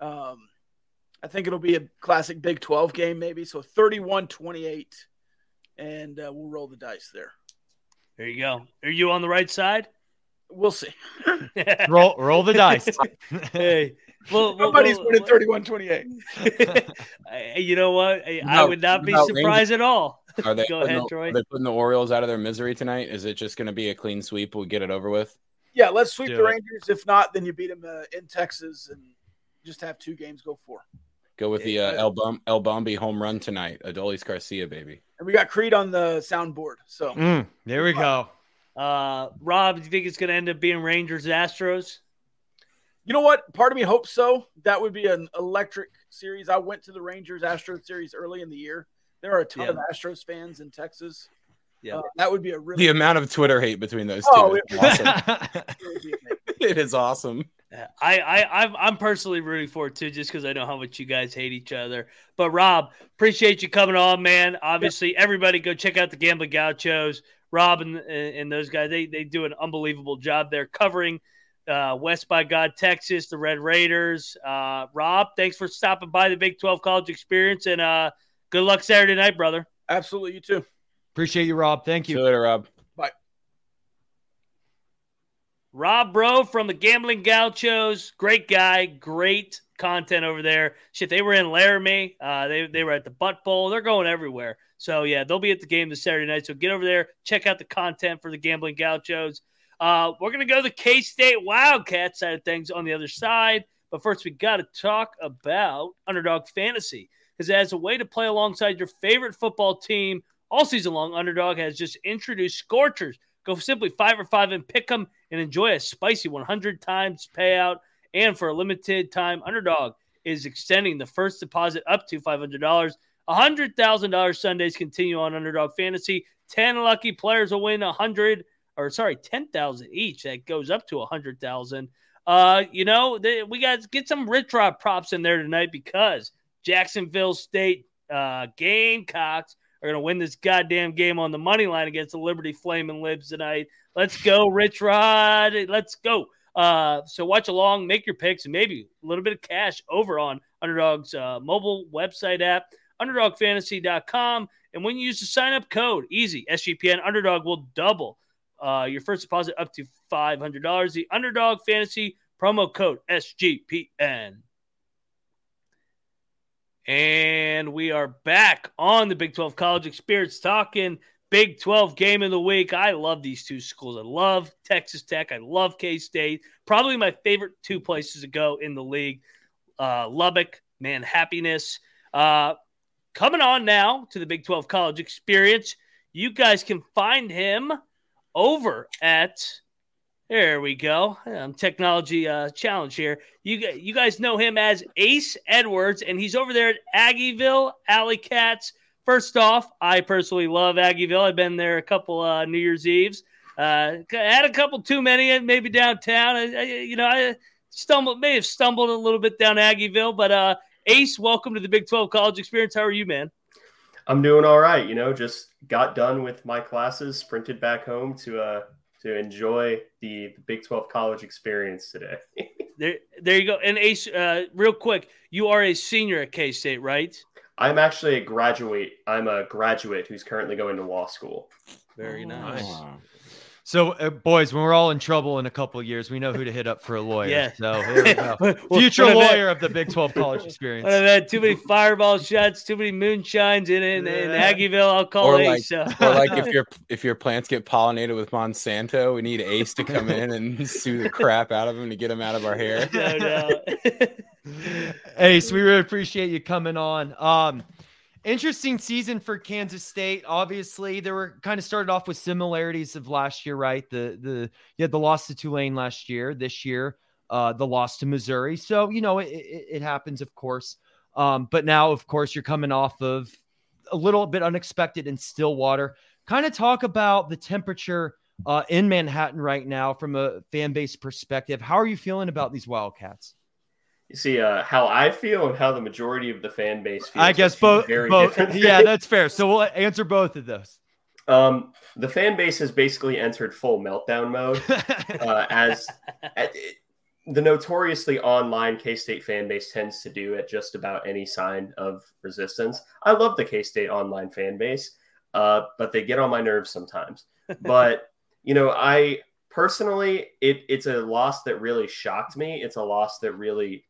[SPEAKER 4] Um, I think it'll be a classic Big 12 game, maybe. So 31 28, and uh, we'll roll the dice there.
[SPEAKER 1] There you go. Are you on the right side?
[SPEAKER 4] We'll see.
[SPEAKER 2] roll roll the dice.
[SPEAKER 1] hey, well, well,
[SPEAKER 4] Nobody's
[SPEAKER 1] well,
[SPEAKER 4] winning 31 28.
[SPEAKER 1] You know what? I, I would not be
[SPEAKER 3] about
[SPEAKER 1] surprised at all.
[SPEAKER 3] Are they,
[SPEAKER 1] Go ahead,
[SPEAKER 3] the,
[SPEAKER 1] Troy.
[SPEAKER 3] are they putting the Orioles out of their misery tonight? Is it just going to be a clean sweep? We'll get it over with.
[SPEAKER 4] Yeah, let's sweep
[SPEAKER 2] Do
[SPEAKER 4] the
[SPEAKER 2] it.
[SPEAKER 4] Rangers. If not, then you beat them uh, in Texas and just have two games go for.
[SPEAKER 3] Go with the uh, El, Bum- El Bombi home run tonight. Adolis Garcia, baby.
[SPEAKER 4] And we got Creed on the soundboard. So
[SPEAKER 2] Mm, there we go.
[SPEAKER 1] Uh, Rob, do you think it's going to end up being Rangers Astros?
[SPEAKER 4] You know what? Part of me hopes so. That would be an electric series. I went to the Rangers Astros series early in the year. There are a ton
[SPEAKER 1] Yeah.
[SPEAKER 4] of Astros fans in Texas.
[SPEAKER 1] Yeah.
[SPEAKER 4] Uh, that would be a really
[SPEAKER 3] The amount of Twitter hate between those
[SPEAKER 4] Oh,
[SPEAKER 3] two
[SPEAKER 4] it-
[SPEAKER 3] is awesome.
[SPEAKER 4] it would be amazing.
[SPEAKER 3] it is awesome.
[SPEAKER 1] I, I, I'm, I'm personally rooting for it too, just because I know how much you guys hate each other. But Rob, appreciate you coming on, man. Obviously, everybody go check out the Gambling Gauchos. Rob and, and those guys, they, they do an unbelievable job there covering uh, West by God, Texas, the Red Raiders. Uh, Rob, thanks for stopping by the Big 12 College Experience, and uh, good luck Saturday night, brother.
[SPEAKER 4] Absolutely, you too.
[SPEAKER 2] Appreciate you, Rob. Thank
[SPEAKER 3] See
[SPEAKER 2] you.
[SPEAKER 3] you later, Rob.
[SPEAKER 1] Rob Bro from the Gambling Gauchos, great guy, great content over there. Shit, they were in Laramie. Uh, they they were at the Butt Bowl. They're going everywhere. So yeah, they'll be at the game this Saturday night. So get over there, check out the content for the Gambling Gauchos. Uh, we're gonna go to the K State Wildcat side of things on the other side. But first, we got to talk about Underdog Fantasy because as a way to play alongside your favorite football team all season long, Underdog has just introduced Scorchers. Go simply five or five and pick them and enjoy a spicy 100 times payout. And for a limited time, Underdog is extending the first deposit up to $500. $100,000 Sundays continue on Underdog Fantasy. 10 lucky players will win 100 or sorry, 10,000 each. That goes up to 100,000. Uh, you know, they, we got get some rich rod props in there tonight because Jacksonville State uh, Gamecocks are going to win this goddamn game on the money line against the Liberty Flaming Libs tonight. Let's go, Rich Rod. Let's go. Uh, so watch along, make your picks, and maybe a little bit of cash over on Underdog's uh, mobile website app, underdogfantasy.com. And when you use the sign up code, easy, SGPN, Underdog will double uh, your first deposit up to $500. The Underdog Fantasy promo code, SGPN. And we are back on the Big 12 College Experience talking Big 12 game of the week. I love these two schools. I love Texas Tech. I love K State. Probably my favorite two places to go in the league. Uh, Lubbock, man, happiness. Uh, coming on now to the Big 12 College Experience. You guys can find him over at there we go. Um, technology uh, challenge here. You you guys know him as Ace Edwards, and he's over there at Aggieville Alleycats. First off, I personally love Aggieville. I've been there a couple uh, New Year's Eves. Uh, had a couple too many, maybe downtown. I, I, you know, I stumbled, may have stumbled a little bit down Aggieville, but uh, Ace, welcome to the Big 12 College Experience. How are you, man?
[SPEAKER 5] I'm doing all right. You know, just got done with my classes, sprinted back home to uh to enjoy the, the Big 12 college experience today.
[SPEAKER 1] There, there you go. And Ace, uh, real quick, you are a senior at K State, right?
[SPEAKER 5] I'm actually a graduate. I'm a graduate who's currently going to law school.
[SPEAKER 1] Very nice.
[SPEAKER 3] Oh.
[SPEAKER 2] So, uh, boys, when we're all in trouble in a couple of years, we know who to hit up for a lawyer.
[SPEAKER 1] Yeah.
[SPEAKER 2] So, here we go.
[SPEAKER 1] Well,
[SPEAKER 2] Future
[SPEAKER 1] when
[SPEAKER 2] lawyer of the Big 12 college experience.
[SPEAKER 1] I've had too many fireball shots, too many moonshines in in, in Aggieville. I'll call
[SPEAKER 3] Or
[SPEAKER 1] Ace.
[SPEAKER 3] like,
[SPEAKER 1] uh,
[SPEAKER 3] or like if your if your plants get pollinated with Monsanto, we need Ace to come in and sue the crap out of him to get him out of our hair.
[SPEAKER 1] no, no.
[SPEAKER 2] Ace, we really appreciate you coming on. Um, interesting season for Kansas State. Obviously, they were kind of started off with similarities of last year, right? The the you had the loss to Tulane last year. This year, uh, the loss to Missouri. So you know it, it, it happens, of course. Um, but now, of course, you're coming off of a little bit unexpected in Stillwater. Kind of talk about the temperature uh, in Manhattan right now from a fan base perspective. How are you feeling about these Wildcats?
[SPEAKER 5] You see uh, how I feel and how the majority of the fan base feels.
[SPEAKER 2] I guess both.
[SPEAKER 5] very
[SPEAKER 2] both yeah, that's fair. So we'll answer both of those.
[SPEAKER 5] Um, the fan base has basically entered full meltdown mode uh, as at, the notoriously online K State fan base tends to do at just about any sign of resistance. I love the K State online fan base, uh, but they get on my nerves sometimes. But you know, I personally, it, it's a loss that really shocked me. It's a loss that really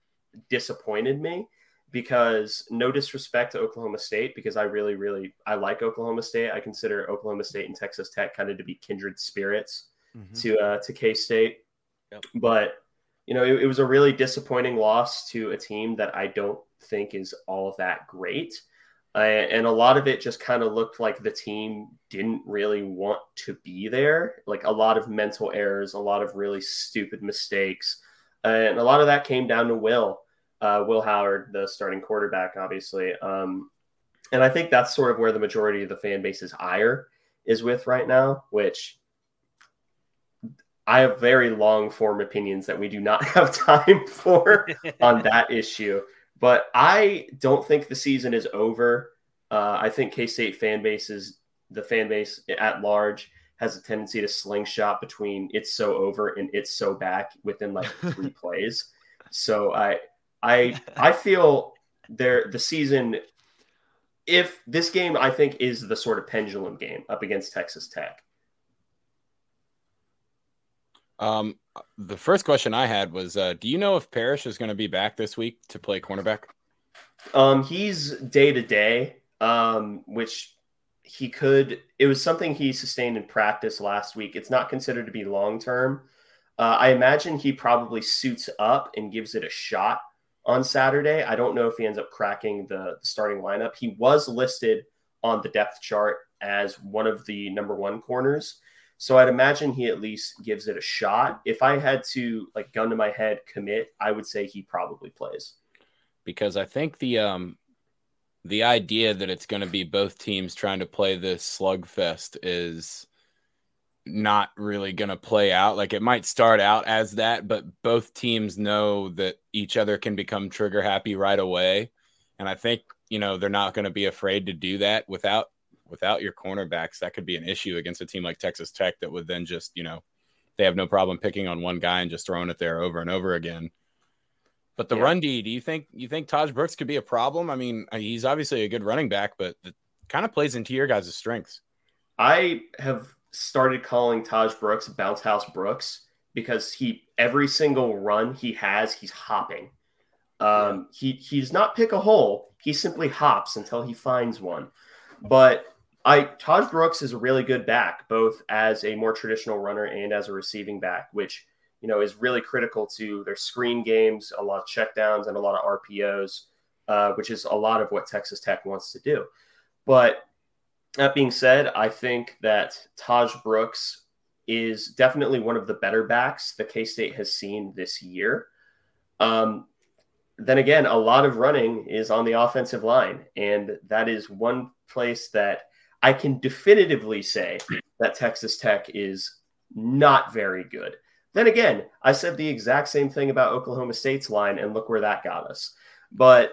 [SPEAKER 5] disappointed me because no disrespect to Oklahoma State, because I really, really I like Oklahoma State. I consider Oklahoma State and Texas Tech kind of to be kindred spirits
[SPEAKER 2] Mhm.
[SPEAKER 5] to uh, to K State.
[SPEAKER 1] Yep.
[SPEAKER 5] But you know, it, it was a really disappointing loss to a team that I don't think is all that great. Uh, and a lot of it just kind of looked like the team didn't really want to be there. Like a lot of mental errors, a lot of really stupid mistakes, and a lot of that came down to Will, uh, Will Howard, the starting quarterback, obviously. Um, and I think that's sort of where the majority of the fan base's ire is with right now, which I have very long form opinions that we do not have time for on that issue. But I don't think the season is over. Uh, I think K State fan bases, the fan base at large, has a tendency to slingshot between "it's so over" and "it's so back" within like three plays. So I, I, I feel there the season. If this game, I think, is the sort of pendulum game up against Texas Tech.
[SPEAKER 3] Um, the first question I had was, uh, do you know if Parrish is going to be back this week to play cornerback?
[SPEAKER 5] Um, he's day to day, um, which he could. It was something he sustained in practice last week. It's not considered to be long term. Uh, I imagine he probably suits up and gives it a shot on Saturday. I don't know if he ends up cracking the, starting lineup. He was listed on the depth chart as one of the number one corners. So I'd imagine he at least gives it a shot. If I had to like gun to my head commit, I would say he probably plays.
[SPEAKER 3] Because I think the um the idea that it's going to be both teams trying to play this slugfest is not really going to play out. Like it might start out as that, but both teams know that each other can become trigger happy right away. And I think, you know, they're not going to be afraid to do that without without your cornerbacks. That could be an issue against a team like Texas Tech that would then just, you know, they have no problem picking on one guy and just throwing it there over and over again. But the
[SPEAKER 5] Yeah.
[SPEAKER 3] run D, do you think you think Tahj Brooks could be a problem? I mean, uh, he's obviously a good running back, but it kind of plays into your guys' strengths.
[SPEAKER 5] I have started calling Tahj Brooks bounce house Brooks because he every single run he has, he's hopping. Um, he he does not pick a hole. He simply hops until he finds one. But I Tahj Brooks is a really good back, both as a more traditional runner and as a receiving back, which you know is really critical to their screen games, a lot of checkdowns, and a lot of RPOs, uh, which is a lot of what Texas Tech wants to do. But that being said, I think that Tahj Brooks is definitely one of the better backs the K State has seen this year. Um, then again, a lot of running is on the offensive line, and that is one place that I can definitively say that Texas Tech is not very good. Then again, I said the exact same thing about Oklahoma State's line, and look where that got us. But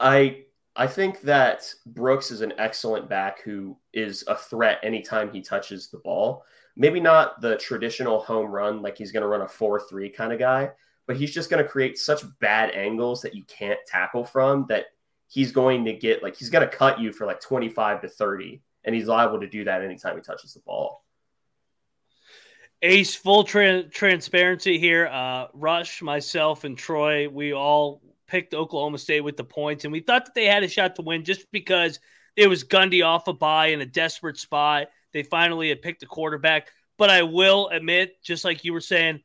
[SPEAKER 5] I I think that Brooks is an excellent back who is a threat anytime he touches the ball. Maybe not the traditional home run, like he's going to run a 4 3 kind of guy, but he's just going to create such bad angles that you can't tackle from that he's going to get like he's going to cut you for like 25 to 30. And he's liable to do that anytime he touches the ball.
[SPEAKER 1] Ace, full tra- transparency here. Uh, Rush, myself, and Troy, we all picked Oklahoma State with the points, and we thought that they had a shot to win just because it was Gundy off a bye in a desperate spot. They finally had picked a quarterback. But I will admit, just like you were saying,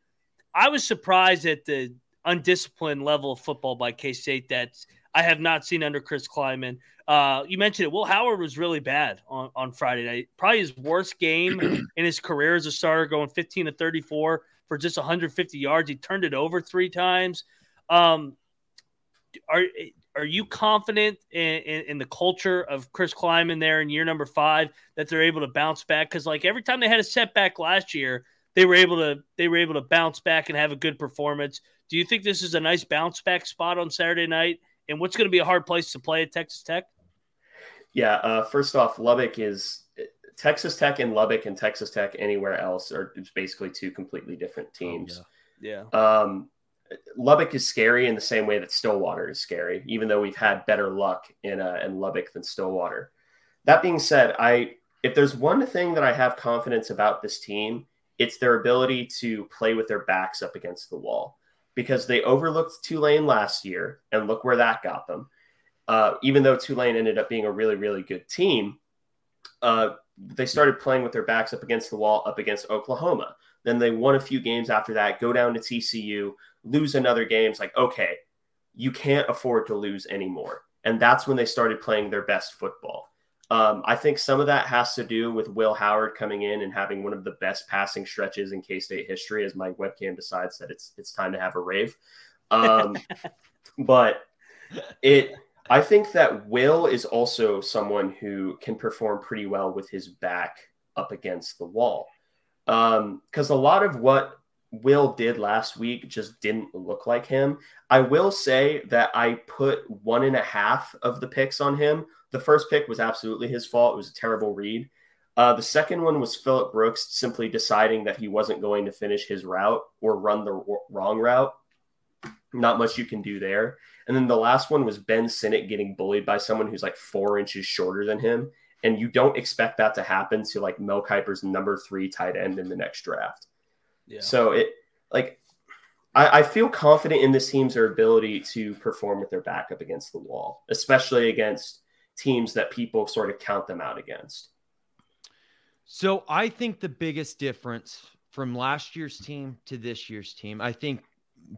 [SPEAKER 1] I was surprised at the undisciplined level of football by K State that I have not seen under Chris Klieman. Uh, you mentioned it. Will Howard was really bad on, on Friday night. Probably his worst game in his career as a starter, going 15 to 34 for just 150 yards. He turned it over three times. Um, are are you confident in, in, in, the culture of Chris Klieman there in year number five that they're able to bounce back? Because like every time they had a setback last year, they were able to they were able to bounce back and have a good performance. Do you think this is a nice bounce back spot on Saturday night? And what's going to be a hard place to play at Texas Tech?
[SPEAKER 5] Yeah, uh, first off, Lubbock is Texas Tech and Lubbock and Texas Tech anywhere else are basically two completely different
[SPEAKER 2] Oh,
[SPEAKER 5] teams.
[SPEAKER 1] Yeah.
[SPEAKER 5] Um, Lubbock is scary in the same way that Stillwater is scary, even though we've had better luck in uh, in Lubbock than Stillwater. That being said, I if there's one thing that I have confidence about this team, it's their ability to play with their backs up against the wall because they overlooked Tulane last year, and look where that got them. Uh, even though Tulane ended up being a really, really good team, uh, they started playing with their backs up against the wall, up against Oklahoma. Then they won a few games after that, go down to TCU, lose another game. It's like, okay, you can't afford to lose anymore. And that's when they started playing their best football. Um, I think some of that has to do with Will Howard coming in and having one of the best passing stretches in K State history, as my webcam decides that it's it's time to have a rave. Um, but it, I think that Will is also someone who can perform pretty well with his back up against the wall, because a lot of what Will did last week just didn't look like him. I will say that I put one and a half of the picks on him. The first pick was absolutely his fault. It was a terrible read. Uh, the second one was Phillip Brooks simply deciding that he wasn't going to finish his route or run the w- wrong route. Not much you can do there. And then the last one was Ben Sinnott getting bullied by someone who's like four inches shorter than him. And you don't expect that to happen to like Mel Kiper's number three tight end in the next draft.
[SPEAKER 1] Yeah.
[SPEAKER 5] So it like I, I feel confident in this team's ability to perform with their back up against the wall, especially against teams that people sort of count them out against.
[SPEAKER 2] So I think the biggest difference from last year's team to this year's team, I think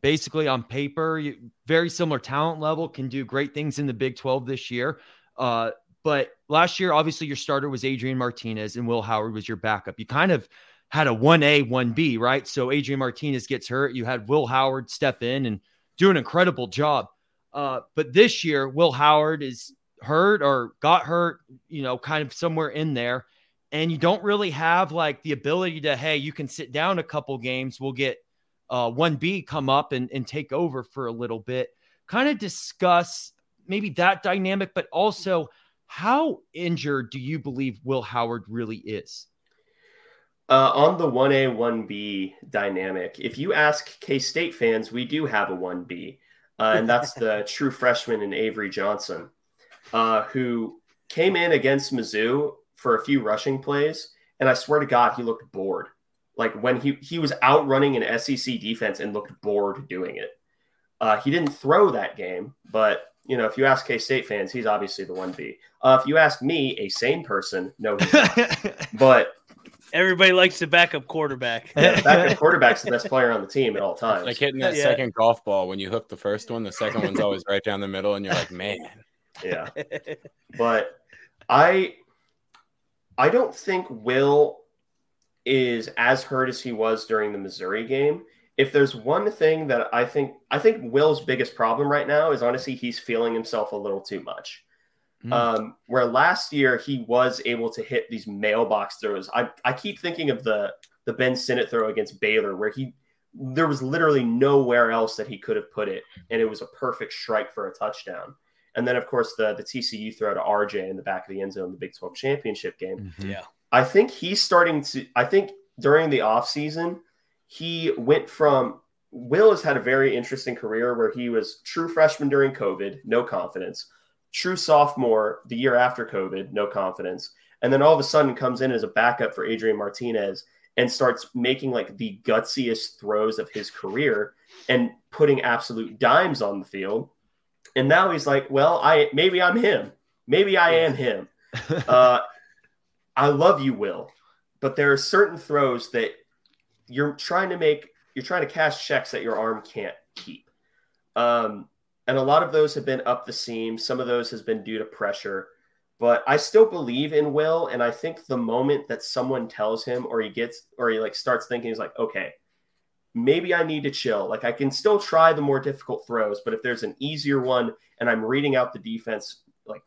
[SPEAKER 2] basically on paper, very similar talent level, can do great things in the Big 12 this year. Uh, but last year, obviously, your starter was Adrian Martinez and Will Howard was your backup. You kind of had a 1A, 1B, right? So Adrian Martinez gets hurt. You had Will Howard step in and do an incredible job. Uh, but this year, Will Howard is hurt or got hurt, you know, kind of somewhere in there. And you don't really have like the ability to, hey, you can sit down a couple games. We'll get uh, 1B come up and, and take over for a little bit. Kind of discuss maybe that dynamic, but also how injured do you believe Will Howard really is?
[SPEAKER 5] Uh, on the 1A, 1B dynamic, if you ask K State fans, we do have a 1B, uh, and that's the true freshman in Avery Johnson, uh, who came in against Mizzou for a few rushing plays. And I swear to God, he looked bored. Like when he, he was outrunning an SEC defense and looked bored doing it. Uh, he didn't throw that game, but you know, if you ask K State fans, he's obviously the 1B. Uh, if you ask me, a sane person, no, he's not. but
[SPEAKER 1] Everybody likes the backup quarterback.
[SPEAKER 5] yeah, the backup quarterback's the best player on the team at all times.
[SPEAKER 3] Like hitting that
[SPEAKER 1] Yeah.
[SPEAKER 3] second golf ball when you hook the first one, the second one's always right down the middle, and you're like, man,
[SPEAKER 5] yeah, but I, I don't think Will is as hurt as he was during the Missouri game. If there's one thing that I think, I think Will's biggest problem right now is honestly he's feeling himself a little too much.
[SPEAKER 2] Mm.
[SPEAKER 5] Um, where last year he was able to hit these mailbox throws. I, I keep thinking of the the Ben Sinnott throw against Baylor, where he there was literally nowhere else that he could have put it, and it was a perfect strike for a touchdown. And then, of course, the the TCU throw to RJ in the back of the end zone, in the Big 12 championship game.
[SPEAKER 1] yeah.
[SPEAKER 5] I think he's starting to. I think during the offseason, he went from Will has had a very interesting career where he was true freshman during COVID, no confidence, true sophomore the year after COVID, no confidence, and then all of a sudden comes in as a backup for Adrian Martinez and starts making like the gutsiest throws of his career and putting absolute dimes on the field. And now he's like, well, I maybe I'm him. Maybe I am him. Uh, I love you, Will, but there are certain throws that you're trying to make, you're trying to cash checks that your arm can't keep. Um, and a lot of those have been up the seam. Some of those has been due to pressure, but I still believe in Will. And I think the moment that someone tells him, or he gets, or he like starts thinking, he's like, okay, maybe I need to chill. Like I can still try the more difficult throws, but if there's an easier one and I'm reading out the defense, like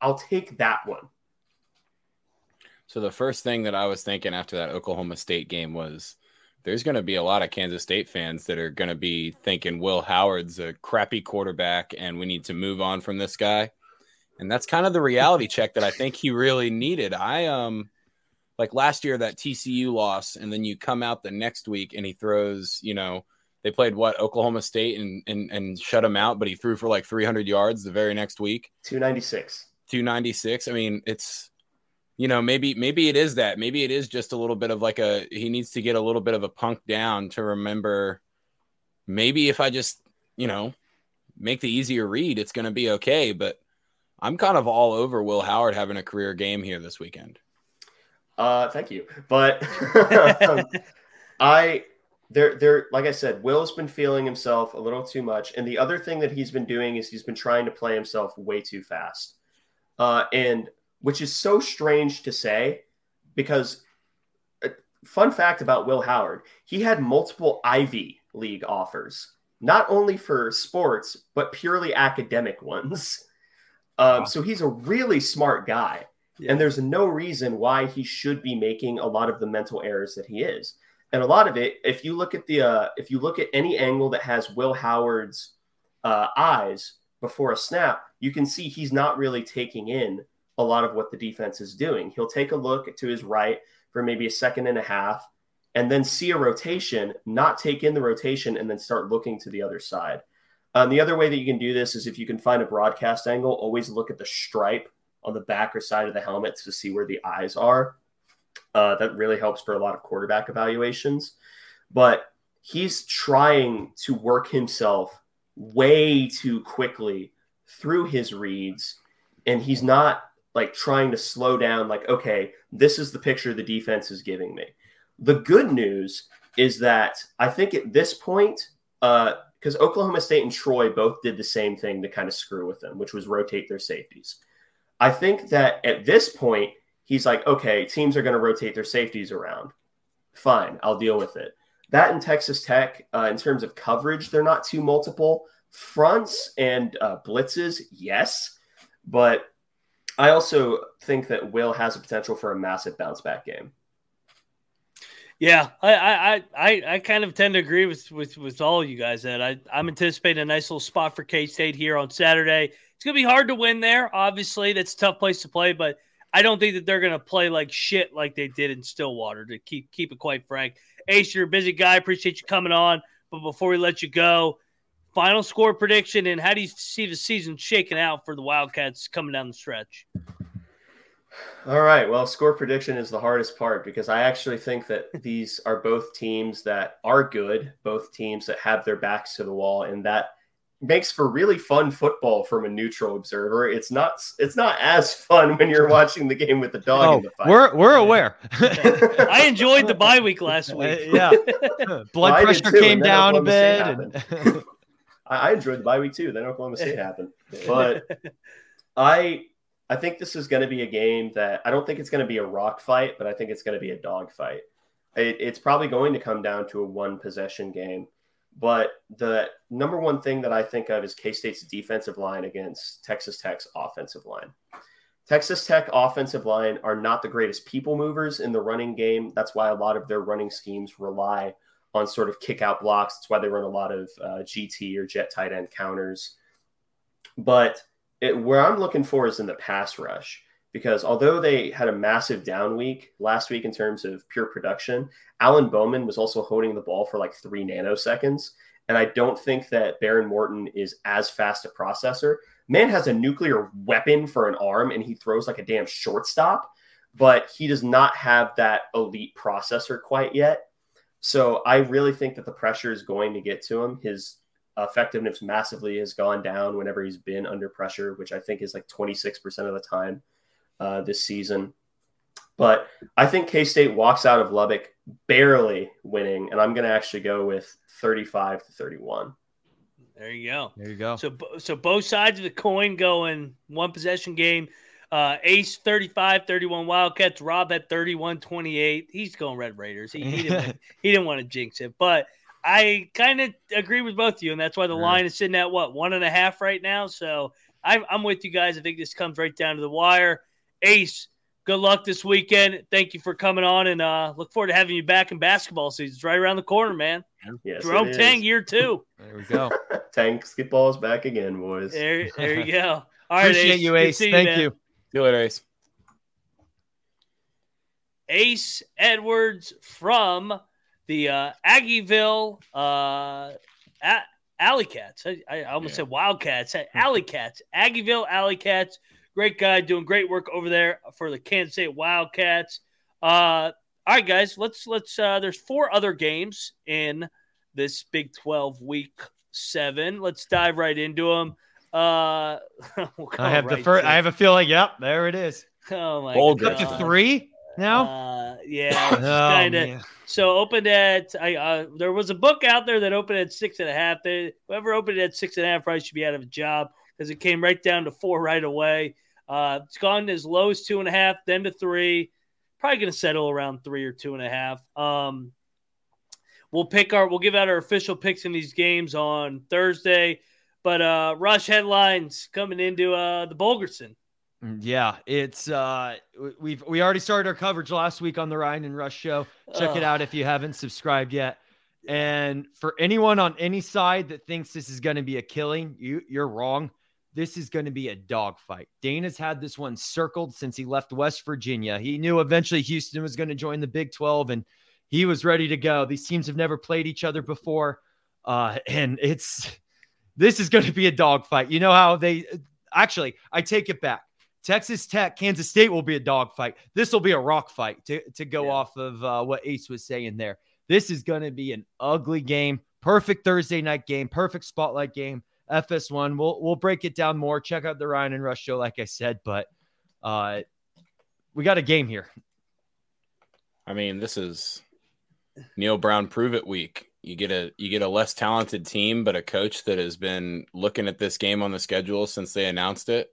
[SPEAKER 5] I'll take that one.
[SPEAKER 3] So the first thing that I was thinking after that Oklahoma State game was there's going to be a lot of Kansas State fans that are going to be thinking Will Howard's a crappy quarterback and we need to move on from this guy. And that's kind of the reality check that I think he really needed. I um like last year that TCU loss and then you come out the next week and he throws, you know, they played what Oklahoma State and and and shut him out, but he threw for like 300 yards the very next week.
[SPEAKER 5] 296.
[SPEAKER 3] 296. I mean, it's you know, maybe maybe it is that. Maybe it is just a little bit of like a he needs to get a little bit of a punk down to remember maybe if I just, you know, make the easier read, it's going to be okay, but I'm kind of all over Will Howard having a career game here this weekend.
[SPEAKER 5] Uh, thank you. But I there there like I said, Will's been feeling himself a little too much, and the other thing that he's been doing is he's been trying to play himself way too fast. Uh, and which is so strange to say because uh, fun fact about Will Howard, he had multiple Ivy League offers, not only for sports, but purely academic ones. Um, so he's a really smart guy. Yeah. And there's no reason why he should be making a lot of the mental errors that he is. And a lot of it, if you look at the, uh, if you look at any angle that has Will Howard's uh, eyes before a snap, you can see he's not really taking in a lot of what the defense is doing. He'll take a look to his right for maybe a second and a half and then see a rotation, not take in the rotation, and then start looking to the other side. Um, the other way that you can do this is if you can find a broadcast angle, always look at the stripe on the back or side of the helmet to see where the eyes are. Uh, that really helps for a lot of quarterback evaluations. But he's trying to work himself way too quickly through his reads, and he's not like trying to slow down, like, okay, this is the picture the defense is giving me. The good news is that I think at this point, because uh, Oklahoma State and Troy both did the same thing to kind of screw with them, which was rotate their safeties. I think that at this point, he's like, okay, teams are going to rotate their safeties around. Fine, I'll deal with it. That in Texas Tech, uh, in terms of coverage, they're not too multiple. Fronts and uh, blitzes, yes, but I also think that Will has a potential for a massive bounce back game.
[SPEAKER 1] Yeah, I I I, I kind of tend to agree with with with all you guys. That I I'm anticipating a nice little spot for K State here on Saturday. It's gonna be hard to win there. Obviously, that's a tough place to play, but I don't think that they're gonna play like shit like they did in Stillwater. To keep keep it quite frank, Ace, you're a busy guy. Appreciate you coming on. But before we let you go, final score prediction and how do you see the season shaking out for the Wildcats coming down the stretch?
[SPEAKER 5] All right. Well, score prediction is the hardest part because I actually think that these are both teams that are good, both teams that have their backs to the wall, and that makes for really fun football from a neutral observer. It's not it's not as fun when you're watching the game with the dog oh, in the fight.
[SPEAKER 2] We're we're aware.
[SPEAKER 1] I enjoyed the bye week last uh, week.
[SPEAKER 2] yeah. Blood pressure came down a bit. And...
[SPEAKER 5] I, enjoyed the bye week too. Then Oklahoma State happened, but I I think this is going to be a game that I don't think it's going to be a rock fight, but I think it's going to be a dog fight. It, it's probably going to come down to a one possession game. But the number one thing that I think of is K State's defensive line against Texas Tech's offensive line. Texas Tech offensive line are not the greatest people movers in the running game. That's why a lot of their running schemes rely on sort of kick out blocks. That's why they run a lot of uh, GT or jet tight end counters. But it, where I'm looking for is in the pass rush because although they had a massive down week last week in terms of pure production, Alan Bowman was also holding the ball for like three nanoseconds. And I don't think that Behren Morton is as fast a processor. Man has a nuclear weapon for an arm and he throws like a damn shortstop, but he does not have that elite processor quite yet. So I really think that the pressure is going to get to him. His effectiveness massively has gone down whenever he's been under pressure, which I think is like 26% of the time uh, this season. But I think K State walks out of Lubbock barely winning, and I'm going to actually go with 35 to 31.
[SPEAKER 1] There you go.
[SPEAKER 2] There you go.
[SPEAKER 1] So, so both sides of the coin going one possession game. Uh, Ace 35 31 Wildcats. Rob at 31 28. He's going Red Raiders. He, he, didn't, he didn't want to jinx it. But I kind of agree with both of you. And that's why the line is sitting at what, one and a half right now. So I'm, I'm with you guys. I think this comes right down to the wire. Ace, good luck this weekend. Thank you for coming on, and uh, look forward to having you back in basketball season. It's right around the corner, man.
[SPEAKER 5] Yes,
[SPEAKER 1] Jerome
[SPEAKER 5] it is.
[SPEAKER 1] Tang, year two.
[SPEAKER 2] There we go.
[SPEAKER 5] Tank Skipball is back again, boys.
[SPEAKER 1] There, there you go. All right,
[SPEAKER 2] Appreciate
[SPEAKER 1] Ace.
[SPEAKER 2] you, Ace.
[SPEAKER 1] seeing
[SPEAKER 2] Thank
[SPEAKER 1] man.
[SPEAKER 2] you.
[SPEAKER 3] See you later, Ace.
[SPEAKER 1] Ace Edwards from the uh, Aggieville uh, A- Alleycats. I, I almost
[SPEAKER 3] Yeah.
[SPEAKER 1] said Wildcats. Alleycats. Aggieville Alleycats. Great guy doing great work over there for the Kansas State Wildcats. Uh, all right, guys. Let's let's. Uh, there's four other games in this Big Twelve Week Seven. Let's dive right into them. Uh, we'll
[SPEAKER 2] I have the first. I have a feeling. Yep, there it is.
[SPEAKER 1] Oh my
[SPEAKER 3] Bowl
[SPEAKER 1] god!
[SPEAKER 2] Up to three now.
[SPEAKER 1] Uh, yeah,
[SPEAKER 2] oh,
[SPEAKER 1] kind of. So opened at I uh, there was a book out there that opened at six and a half. They, whoever opened at six and a half probably should be out of a job because it came right down to four right away. Uh, it's gone as low as two and a half, then to three. Probably going to settle around three or two and a half. Um, we'll pick our we'll give out our official picks in these games on Thursday. But uh, rush headlines coming into uh, the Bulgerson.
[SPEAKER 2] Mm, Yeah, it's uh we've we already started our coverage last week on the Ryan and Rush show. Check it out if you haven't subscribed yet. And for anyone on any side that thinks this is going to be a killing, you you're wrong. This is going to be a dogfight. Dana's had this one circled since he left West Virginia. He knew eventually Houston was going to join the Big 12 and he was ready to go. These teams have never played each other before. Uh, and it's this is going to be a dogfight. You know how they actually, I take it back. Texas Tech, Kansas State will be a dogfight. This will be a rock fight to, to go
[SPEAKER 1] Yeah.
[SPEAKER 2] off of uh, what Ace was saying there. This is going to be an ugly game. Perfect Thursday night game. Perfect spotlight game. FS1. We'll we'll break it down more. Check out the Ryan and Rush show, like I said. But uh, we got a game here.
[SPEAKER 3] I mean, this is Neal Brown prove it week. You get a you get a less talented team, but a coach that has been looking at this game on the schedule since they announced it.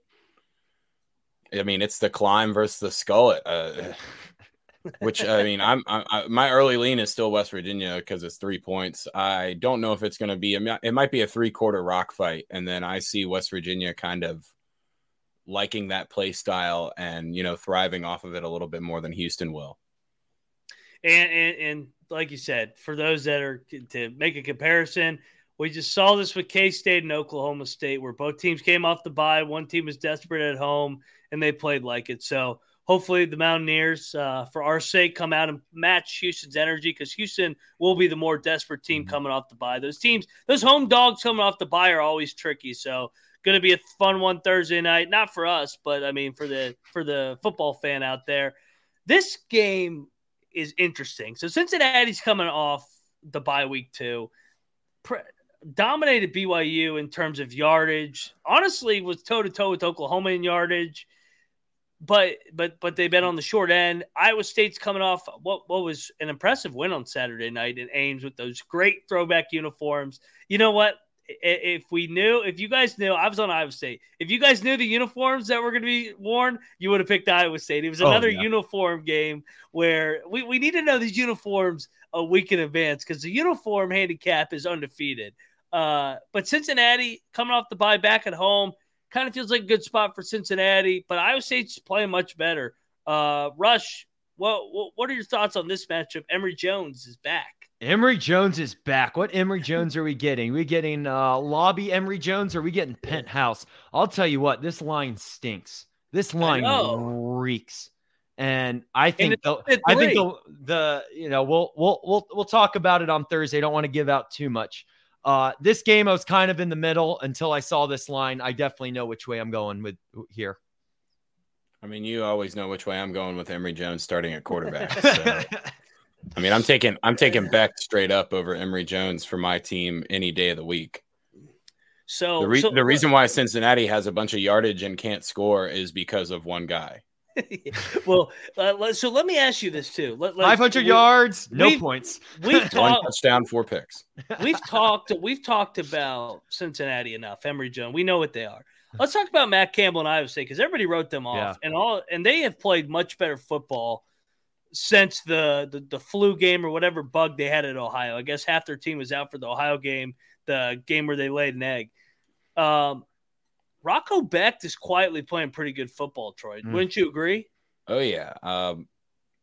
[SPEAKER 3] I mean, it's the climb versus the skull. Uh, which I mean, I'm I, I, my early lean is still West Virginia because it's three points. I don't know if it's going to be. It might- it might be a three quarter rock fight, and then I see West Virginia kind of liking that play style and you know thriving off of it a little bit more than Houston will.
[SPEAKER 1] And, and and like you said, for those that are to make a comparison, we just saw this with K State and Oklahoma State, where both teams came off the bye. One team was desperate at home, and they played like it. So hopefully, the Mountaineers, uh, for our sake, come out and match Houston's energy because Houston will be the more desperate team
[SPEAKER 2] Mhm.
[SPEAKER 1] coming off the bye. Those teams, those home dogs coming off the bye are always tricky. So going to be a fun one Thursday night. Not for us, but I mean for the for the football fan out there. This game is interesting. So Cincinnati's coming off the bye week too. Pre- dominated BYU in terms of yardage. Honestly, was toe to toe with Oklahoma in yardage. But but but they've been on the short end. Iowa State's coming off what what was an impressive win on Saturday night in Ames with those great throwback uniforms. You know what? If we knew, if you guys knew, I was on Iowa State. If you guys knew the uniforms that were going to be worn, you would have picked Iowa State. It was
[SPEAKER 2] Oh,
[SPEAKER 1] another
[SPEAKER 2] yeah.
[SPEAKER 1] uniform game where we, we need to know these uniforms a week in advance because the uniform handicap is undefeated. Uh, but Cincinnati coming off the bye back at home kind of feels like a good spot for Cincinnati, but Iowa State's playing much better. Uh, Rush, what, what what are your thoughts on this matchup? Emory Jones is back.
[SPEAKER 2] Emory Jones is back. What Emory Jones are we getting? we getting uh, lobby Emory Jones or are we getting penthouse? I'll tell you what, this line stinks. This line reeks. And I think
[SPEAKER 1] it's
[SPEAKER 2] the, I think the, the you know we'll we'll we'll we'll talk about it on Thursday. Don't want to give out too much. Uh, this game I was kind of in the middle until I saw this line. I definitely know which way I'm going with here.
[SPEAKER 3] I mean, you always know which way I'm going with Emory Jones starting at quarterback. So, I mean, I'm taking I'm taking Becht straight up over Emory Jones for my team any day of the week.
[SPEAKER 1] So
[SPEAKER 3] The, re-
[SPEAKER 1] so-
[SPEAKER 3] the reason why Cincinnati has a bunch of yardage and can't score is because of one guy.
[SPEAKER 1] well, uh, let- so let me ask you this too. Let, let-
[SPEAKER 2] 500
[SPEAKER 1] we-
[SPEAKER 2] yards, no
[SPEAKER 1] we've-
[SPEAKER 2] points.
[SPEAKER 1] We've
[SPEAKER 3] One
[SPEAKER 1] talked.
[SPEAKER 3] touchdown, four picks.
[SPEAKER 1] we've talked we've talked about Cincinnati enough. Emory Jones, we know what they are. Let's talk about Matt Campbell and Iowa State because everybody wrote them off, and all and they have played much better football since the, the the flu game or whatever bug they had at Ohio. I guess half their team was out for the Ohio game, the game where they laid an egg. Um, Rocco Becht is quietly playing pretty good football. Troy,
[SPEAKER 2] Mm.
[SPEAKER 1] wouldn't you agree?
[SPEAKER 3] Oh yeah. Um,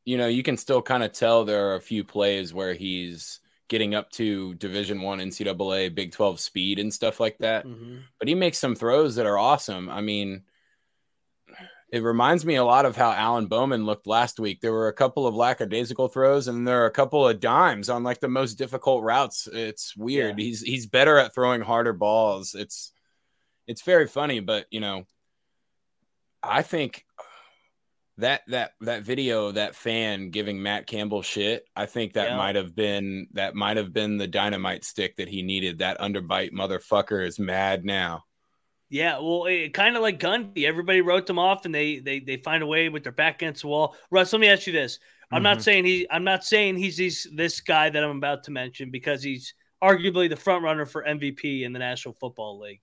[SPEAKER 3] you know, you can still kind of tell there are a few plays where he's getting up to Division One NCAA Big Twelve speed and stuff like that.
[SPEAKER 1] Mm-hmm.
[SPEAKER 3] But he makes some throws that are awesome. I mean, it reminds me a lot of how Alan Bowman looked last week. There were a couple of lackadaisical throws, and there are a couple of dimes on like the most difficult routes. It's weird.
[SPEAKER 1] Yeah.
[SPEAKER 3] He's he's better at throwing harder balls. It's it's very funny, but you know, I think that that that video that fan giving Matt Campbell shit, I think that
[SPEAKER 1] Yeah.
[SPEAKER 3] might have been that might have been the dynamite stick that he needed. That underbite motherfucker is mad now.
[SPEAKER 1] Yeah, well, it, kind of like Gundy. Everybody wrote them off, and they they they find a way with their back against the wall. Russ, let me ask you this: I'm not
[SPEAKER 2] Mhm.
[SPEAKER 1] saying he, I'm not saying he's, he's this guy that I'm about to mention because he's arguably the front runner for MVP in the National Football League.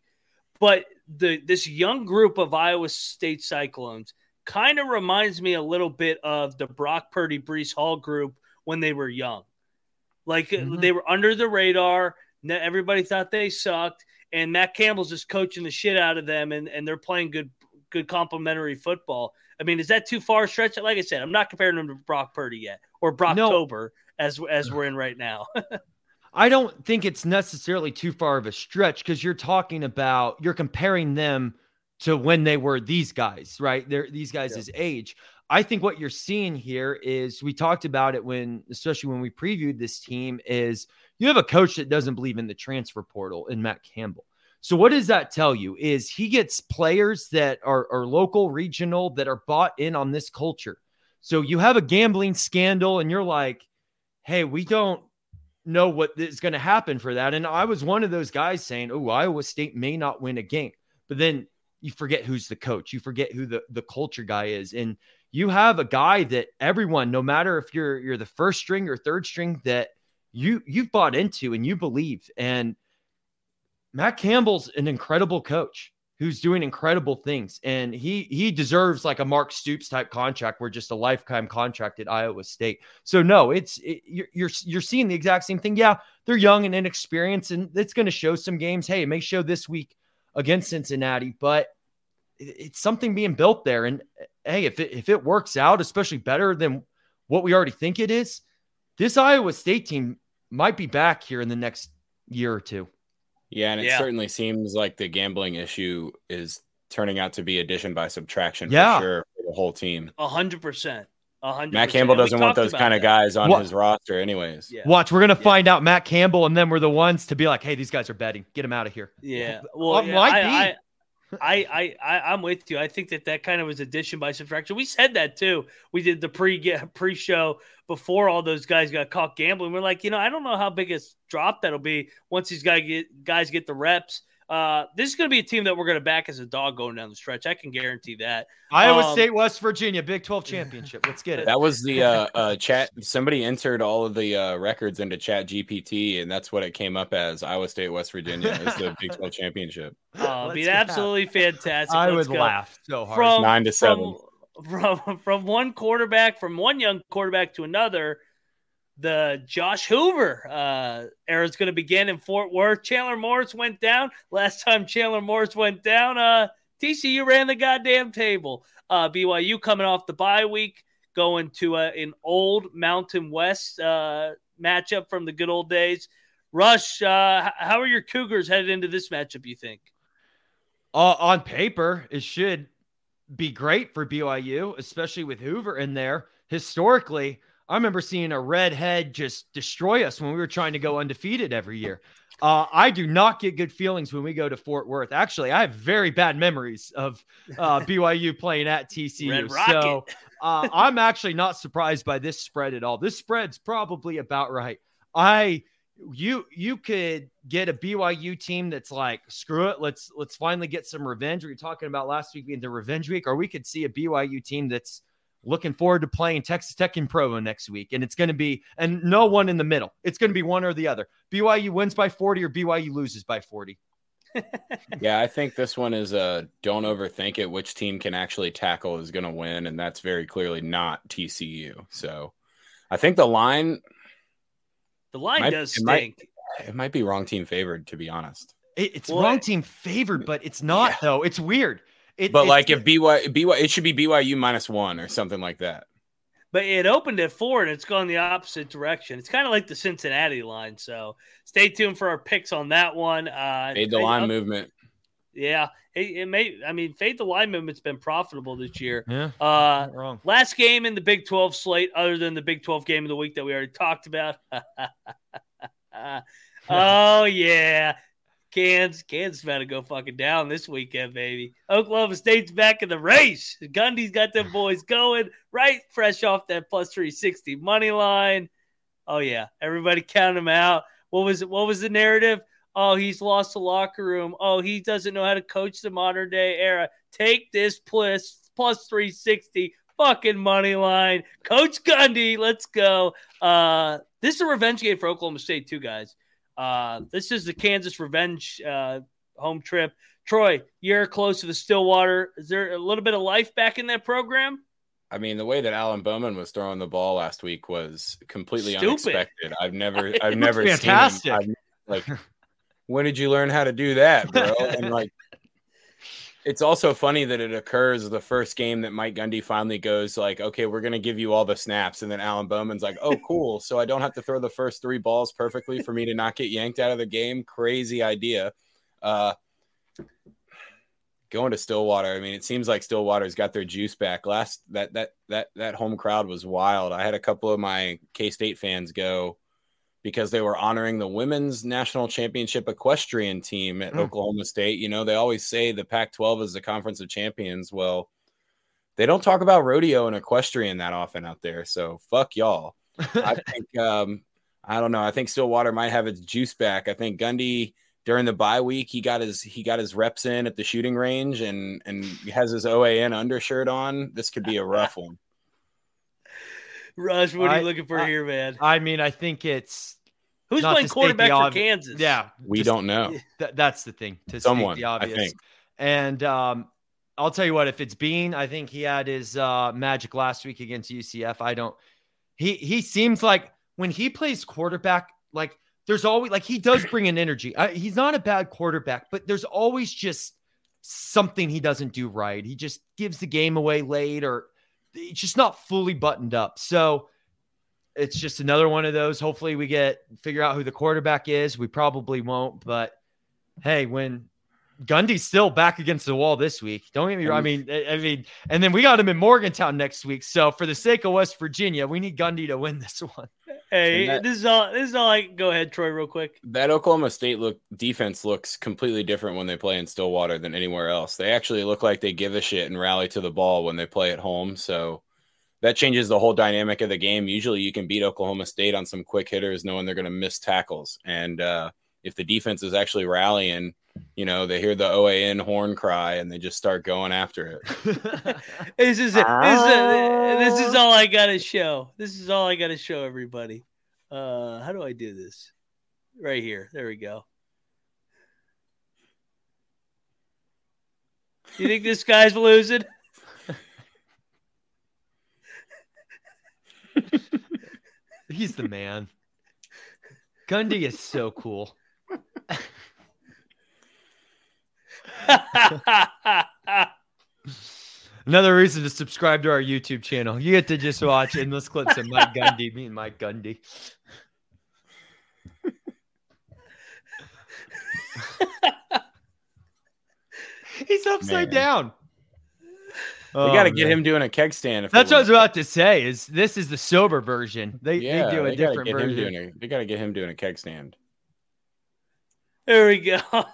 [SPEAKER 1] But the this young group of Iowa State Cyclones kind of reminds me a little bit of the Brock Purdy, Breece Hall group when they were young. Like uh,
[SPEAKER 2] Mhm.
[SPEAKER 1] they were under the radar. Everybody thought they sucked, and Matt Campbell's just coaching the shit out of them, and, and they're playing good, good complementary football. I mean, is that too far a stretch? Like I said, I'm not comparing them to Brock Purdy yet, or Brocktober as as we're in right now.
[SPEAKER 2] I don't think it's necessarily too far of a stretch because you're talking about you're comparing them to when they were these guys, right? They're these guys' age. I think what you're seeing here is we talked about it when, especially when we previewed this team, is you have a coach that doesn't believe in the transfer portal in Matt Campbell. So what does that tell you? Is he gets players that are, are local, regional, that are bought in on this culture. So you have a gambling scandal, and you're like, hey, we don't know what is going to happen for that. And I was one of those guys saying, oh, Iowa State may not win a game. But then you forget who's the coach, you forget who the, the culture guy is. And you have a guy that everyone, no matter if you're you're the first string or third string, that you you've bought into and you believe. And Matt Campbell's an incredible coach who's doing incredible things. And he he deserves like a Mark Stoops type contract where just a lifetime contract at Iowa State. So no, it's it, you're, you're you're seeing the exact same thing. Yeah, they're young and inexperienced, and it's going to show some games. Hey, it may show this week against Cincinnati, but it's something being built there. And eh, hey, if it if it works out, especially better than what we already think it is, this Iowa State team might be back here in the next year or two.
[SPEAKER 3] Yeah, and it
[SPEAKER 1] Yeah.
[SPEAKER 3] certainly seems like the gambling issue is turning out to be addition by subtraction
[SPEAKER 2] Yeah.
[SPEAKER 3] for sure for the whole team.
[SPEAKER 1] A hundred percent. A hundred.
[SPEAKER 3] Matt. Campbell doesn't want those
[SPEAKER 1] about
[SPEAKER 3] kind of guys on
[SPEAKER 2] What-
[SPEAKER 3] his roster, anyways.
[SPEAKER 1] Yeah.
[SPEAKER 2] Watch, we're gonna
[SPEAKER 1] Yeah.
[SPEAKER 2] find out Matt Campbell, and then we're the ones to be like, "Hey, these guys are betting. Get them out of here."
[SPEAKER 1] Yeah.
[SPEAKER 2] Well,
[SPEAKER 1] Well, yeah,
[SPEAKER 2] might
[SPEAKER 1] I,
[SPEAKER 2] be.
[SPEAKER 1] I, I, I, I, I'm with you. I think that that kind of was addition by subtraction. We said that too. We did the pre pre show before all those guys got caught gambling. We're like, you know, I don't know how big a drop that'll be once these guys get guys get the reps. Uh, this is going to be a team that we're going to back as a dog going down the stretch. I can guarantee that.
[SPEAKER 2] Iowa
[SPEAKER 1] Um,
[SPEAKER 2] State, West Virginia, Big Twelve championship. Let's get it.
[SPEAKER 3] That was the uh, uh, chat. Somebody entered all of the uh, records into Chat GPT, and that's what it came up as Iowa State, West Virginia is the Big 12 championship.
[SPEAKER 1] Uh, it'd be
[SPEAKER 2] get that.
[SPEAKER 1] absolutely fantastic.
[SPEAKER 2] I
[SPEAKER 1] Let's
[SPEAKER 2] would
[SPEAKER 1] go.
[SPEAKER 2] laugh so hard.
[SPEAKER 1] from
[SPEAKER 3] Nine to seven.
[SPEAKER 1] From, from from one quarterback, from one young quarterback to another, the Josh Hoover uh, era is going to begin in Fort Worth. Chandler Morris went down last time. Chandler Morris went down. Uh, TCU ran the goddamn table. Uh, BYU coming off the bye week, going to uh, an old Mountain West uh, matchup from the good old days. Rush, uh, how are your Cougars headed into this matchup? You think?
[SPEAKER 2] uh, on paper, it should be great for BYU, especially with Hoover in there. Historically, I remember seeing a redhead just destroy us when we were trying to go undefeated every year. Uh, I do not get good feelings when we go to Fort Worth. Actually, I have very bad memories of uh, BYU playing at TCU. So uh, I'm actually not surprised by this spread at all. This spread's probably about right. I you you could get a BYU team that's like screw it let's let's finally get some revenge we were talking about last week being the revenge week or we could see a BYU team that's looking forward to playing Texas Tech in Provo next week and it's going to be and no one in the middle it's going to be one or the other BYU wins by 40 or BYU loses by 40
[SPEAKER 3] Yeah, I think this one is a don't overthink it. Which team can actually tackle is going to win, and that's very clearly not TCU. So, I think the line
[SPEAKER 1] The line
[SPEAKER 3] Might-
[SPEAKER 1] does
[SPEAKER 3] it might-
[SPEAKER 1] stink.
[SPEAKER 3] it might be wrong team favored, to be honest.
[SPEAKER 2] It- it's
[SPEAKER 1] Well,
[SPEAKER 2] wrong team favored but it's not
[SPEAKER 3] Yeah.
[SPEAKER 2] though it's weird It,
[SPEAKER 3] But
[SPEAKER 2] it-
[SPEAKER 3] like if BY, BY, it should be BYU minus one or something like that.
[SPEAKER 1] But it opened at four and it's gone the opposite direction. It's kind of like the Cincinnati line. So stay tuned for our picks on that one. Uh,
[SPEAKER 3] Fade the line
[SPEAKER 1] uh,
[SPEAKER 3] movement.
[SPEAKER 1] Yeah, it, it may. I mean, fade the line movement's been profitable this year.
[SPEAKER 2] yeah,
[SPEAKER 1] Uh,
[SPEAKER 2] wrong.
[SPEAKER 1] last game in the Big 12 slate, other than the Big 12 game of the week that we already talked about. oh yeah, Kansas, Kansas about to go fucking down this weekend, baby. Oklahoma State's back in the race. Gundy's got them boys going right, fresh off that plus three sixty money line. Oh yeah, everybody count him out. What was it? What was the narrative? Oh, he's lost the locker room. Oh, he doesn't know how to coach the modern day era. Take this plus plus 360 fucking money line. Coach Gundy, let's go. Uh, this is a revenge game for Oklahoma State, too, guys. Uh, this is the Kansas revenge uh, home trip. Troy, you're close to the Stillwater. Is there a little bit of life back in that program?
[SPEAKER 3] I mean, the way that Alan Bowman was throwing the ball last week was completely
[SPEAKER 1] Stupid.
[SPEAKER 3] unexpected. I've never, I've
[SPEAKER 2] was
[SPEAKER 3] never
[SPEAKER 2] fantastic.
[SPEAKER 3] seen him. I've, like, when did you learn how to do that, bro? And like, it's also funny that it occurs the first game that Mike Gundy finally goes like, okay, we're gonna give you all the snaps, and then Alan Bowman's like, oh, cool, so I don't have to throw the first three balls perfectly for me to not get yanked out of the game. Crazy idea. Uh, going to Stillwater. I mean, it seems like Stillwater's got their juice back. Last that that that that home crowd was wild. I had a couple of my K State fans go because they were honoring the women's national championship equestrian team at
[SPEAKER 2] Hmm.
[SPEAKER 3] Oklahoma State. You know, they always say the Pac-12 is the conference of champions. Well, they don't talk about rodeo and equestrian that often out there. So fuck y'all. I think um, I don't know. I think Stillwater might have its juice back. I think Gundy during the bye week he got his he got his reps in at the shooting range and and he has his OAN undershirt on. This could be a rough one.
[SPEAKER 1] Rush, what are
[SPEAKER 2] I-
[SPEAKER 1] you looking for
[SPEAKER 2] I-
[SPEAKER 1] here, man?
[SPEAKER 2] I mean, I think it's
[SPEAKER 1] Who's playing quarterback for
[SPEAKER 2] obvi-
[SPEAKER 1] Kansas?
[SPEAKER 2] yeah.
[SPEAKER 3] We
[SPEAKER 2] just-
[SPEAKER 3] don't know.
[SPEAKER 2] Th- that's the thing. To
[SPEAKER 3] Someone,
[SPEAKER 2] state the
[SPEAKER 3] I
[SPEAKER 2] obvious.
[SPEAKER 3] think.
[SPEAKER 2] And um, I'll tell you what, if it's Bean, I think he had his uh, magic last week against UCF. I don't. He he seems like when he plays quarterback, like there's always like he does bring an energy. I, he's not a bad quarterback, but there's always just something he doesn't do right. He just gives the game away late, or it's just not fully buttoned up. So it's just another one of those. Hopefully, we get figure out who the quarterback is. We probably won't, but hey, when Gundy's still back against the wall this week, don't get me wrong. I mean, I I mean, and then we got him in Morgantown next week. So for the sake of West Virginia, we need Gundy to win this one.
[SPEAKER 1] Hey,
[SPEAKER 3] that-
[SPEAKER 1] this is all. This is all. I go ahead, Troy, real quick.
[SPEAKER 3] That Oklahoma State look defense looks completely different when they play in Stillwater than anywhere else. They actually look like they give a shit and rally to the ball when they play at home. So that changes the whole dynamic of the game. Usually you can beat Oklahoma State on some quick hitters knowing they're going to miss tackles. And uh, if the defense is actually rallying, you know, they hear the OAN horn cry and they just start going after it.
[SPEAKER 1] This is it. This is, this is all I got to show. This is all I got to show everybody. Uh, how do I do this? Right here. There we go. You think this guy's losing?
[SPEAKER 2] He's the man. Gundy is so cool. Another reason to subscribe to our YouTube channel. You get to just watch endless clips of Mike Gundy, me and Mike Gundy. He's upside
[SPEAKER 3] Man.
[SPEAKER 2] down.
[SPEAKER 3] We
[SPEAKER 2] Oh,
[SPEAKER 3] got to get
[SPEAKER 2] man.
[SPEAKER 3] him doing a keg stand. If
[SPEAKER 2] That's what I was about to say. Is this is the sober version? They,
[SPEAKER 3] Yeah,
[SPEAKER 2] they do a
[SPEAKER 3] they
[SPEAKER 2] different version.
[SPEAKER 3] a, they got to get him doing a keg stand.
[SPEAKER 1] There we go.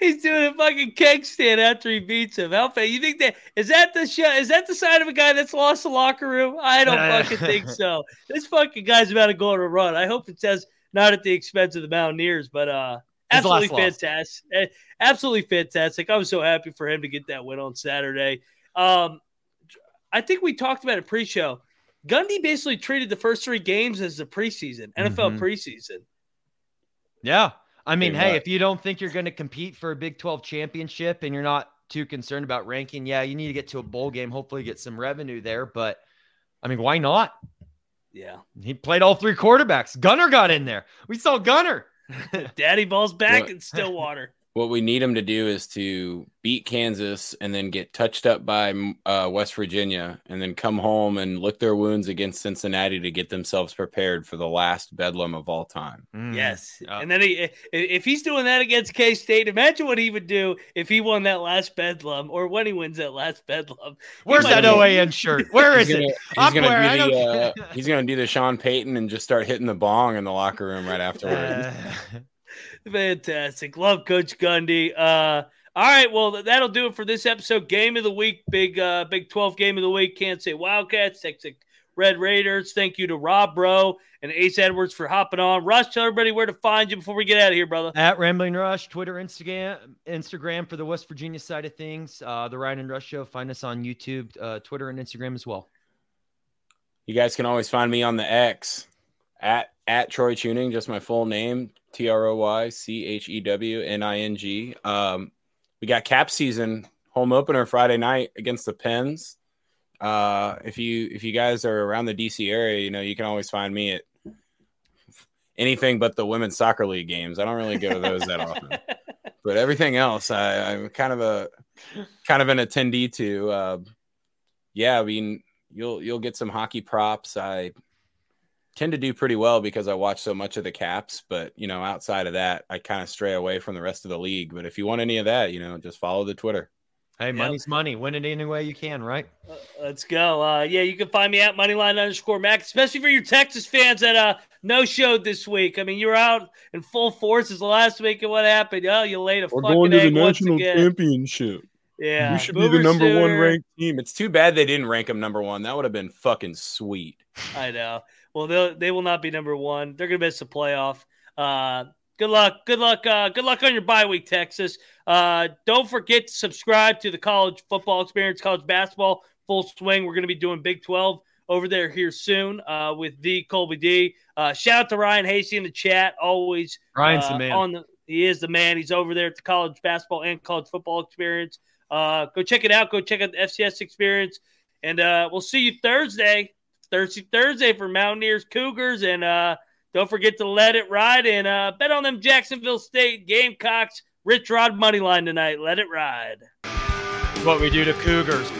[SPEAKER 1] He's doing a fucking keg stand after he beats him. How you think that is that the show? Is that the sign of a guy that's lost the locker room? I don't fucking think so. This fucking guy's about to go on a run. I hope it says not at the expense of the Mountaineers, but uh, absolutely
[SPEAKER 2] loss.
[SPEAKER 1] fantastic. Eh, Absolutely fantastic. I was so happy for him to get that win on Saturday. Um, I think we talked about it pre-show. Gundy basically treated the first three games as the preseason, NFL
[SPEAKER 2] Mhm.
[SPEAKER 1] preseason.
[SPEAKER 2] Yeah. I mean, hey, if you don't think you're going to compete for a Big 12 championship and you're not too concerned about ranking, yeah, you need to get to a bowl game, hopefully get some revenue there. But I mean, why not?
[SPEAKER 1] Yeah.
[SPEAKER 2] He played all three quarterbacks. Gunner got in there. We saw Gunner.
[SPEAKER 1] Daddy ball's back in Stillwater.
[SPEAKER 3] what we need them to do is to beat Kansas and then get touched up by uh, West Virginia and then come home and lick their wounds against Cincinnati to get themselves prepared for the last bedlam of all time.
[SPEAKER 1] Mm. Yes. Uh, and then he, if he's doing that against K State, imagine what he would do if he won that last bedlam or when he wins that last bedlam.
[SPEAKER 2] Where's that OAN shirt? Where is
[SPEAKER 3] gonna,
[SPEAKER 2] it?
[SPEAKER 3] He's going to do the, uh, he's going to do the Sean Payton and just start hitting the bong in the locker room right afterwards. Uh,
[SPEAKER 1] Fantastic. Love Coach Gundy. Uh, all right, well that'll do it for this episode. Game of the week, big uh, Big Twelve game of the week. Can't say Wildcats, Texas Red Raiders. Thank you to Rob Bro and Ace Edwards for hopping on. Rush, tell everybody where to find you before we get out of here, brother.
[SPEAKER 2] At Rambling Rush, Twitter, Instagram, Instagram for the West Virginia side of things. Uh, the Ryan and Rush Show. Find us on YouTube, uh, Twitter, and Instagram as well.
[SPEAKER 3] You guys can always find me on the X at at Troy Chewning, just my full name, T R O Y C H E W N I N G. Um, we got cap season home opener Friday night against the Pens. Uh, if you if you guys are around the DC area, you know you can always find me at anything but the women's soccer league games. I don't really go to those that often, but everything else, I, I'm kind of a kind of an attendee to. Uh, yeah, I mean, you'll you'll get some hockey props. I tend to do pretty well because I watch so much of the caps. But you know, outside of that, I kind of stray away from the rest of the league. But if you want any of that, you know, just follow the Twitter.
[SPEAKER 2] Hey, yep. money's money. Win it any way you can, right?
[SPEAKER 1] Uh, let's go. Uh, yeah, you can find me at moneyline underscore max, especially for your Texas fans that uh no showed this week. I mean, you were out in full force forces last week, and what happened? Oh, you laid a
[SPEAKER 3] we're
[SPEAKER 1] fucking
[SPEAKER 3] going to
[SPEAKER 1] the
[SPEAKER 3] national championship.
[SPEAKER 1] Yeah,
[SPEAKER 3] you should be the number one ranked team. It's too bad they didn't rank them number one. That would have been fucking sweet.
[SPEAKER 1] I know. Well, they they will not be number one. They're going to miss the playoff. Uh, good luck. Good luck. Uh, good luck on your bye week, Texas. Uh, don't forget to subscribe to the college football experience, college basketball full swing. We're going to be doing Big 12 over there here soon uh, with the Colby D. Uh, shout out to Ryan Hasty in the chat. Always
[SPEAKER 2] Ryan's uh, the man.
[SPEAKER 1] On the, he is the man. He's over there at the college basketball and college football experience. Uh, go check it out. Go check out the FCS experience. And uh, we'll see you Thursday Thursday Thursday for Mountaineers Cougars. And uh, don't forget to let it ride and uh, bet on them Jacksonville State Gamecocks. Rich Rod money line tonight. Let it ride.
[SPEAKER 2] What we do to Cougars.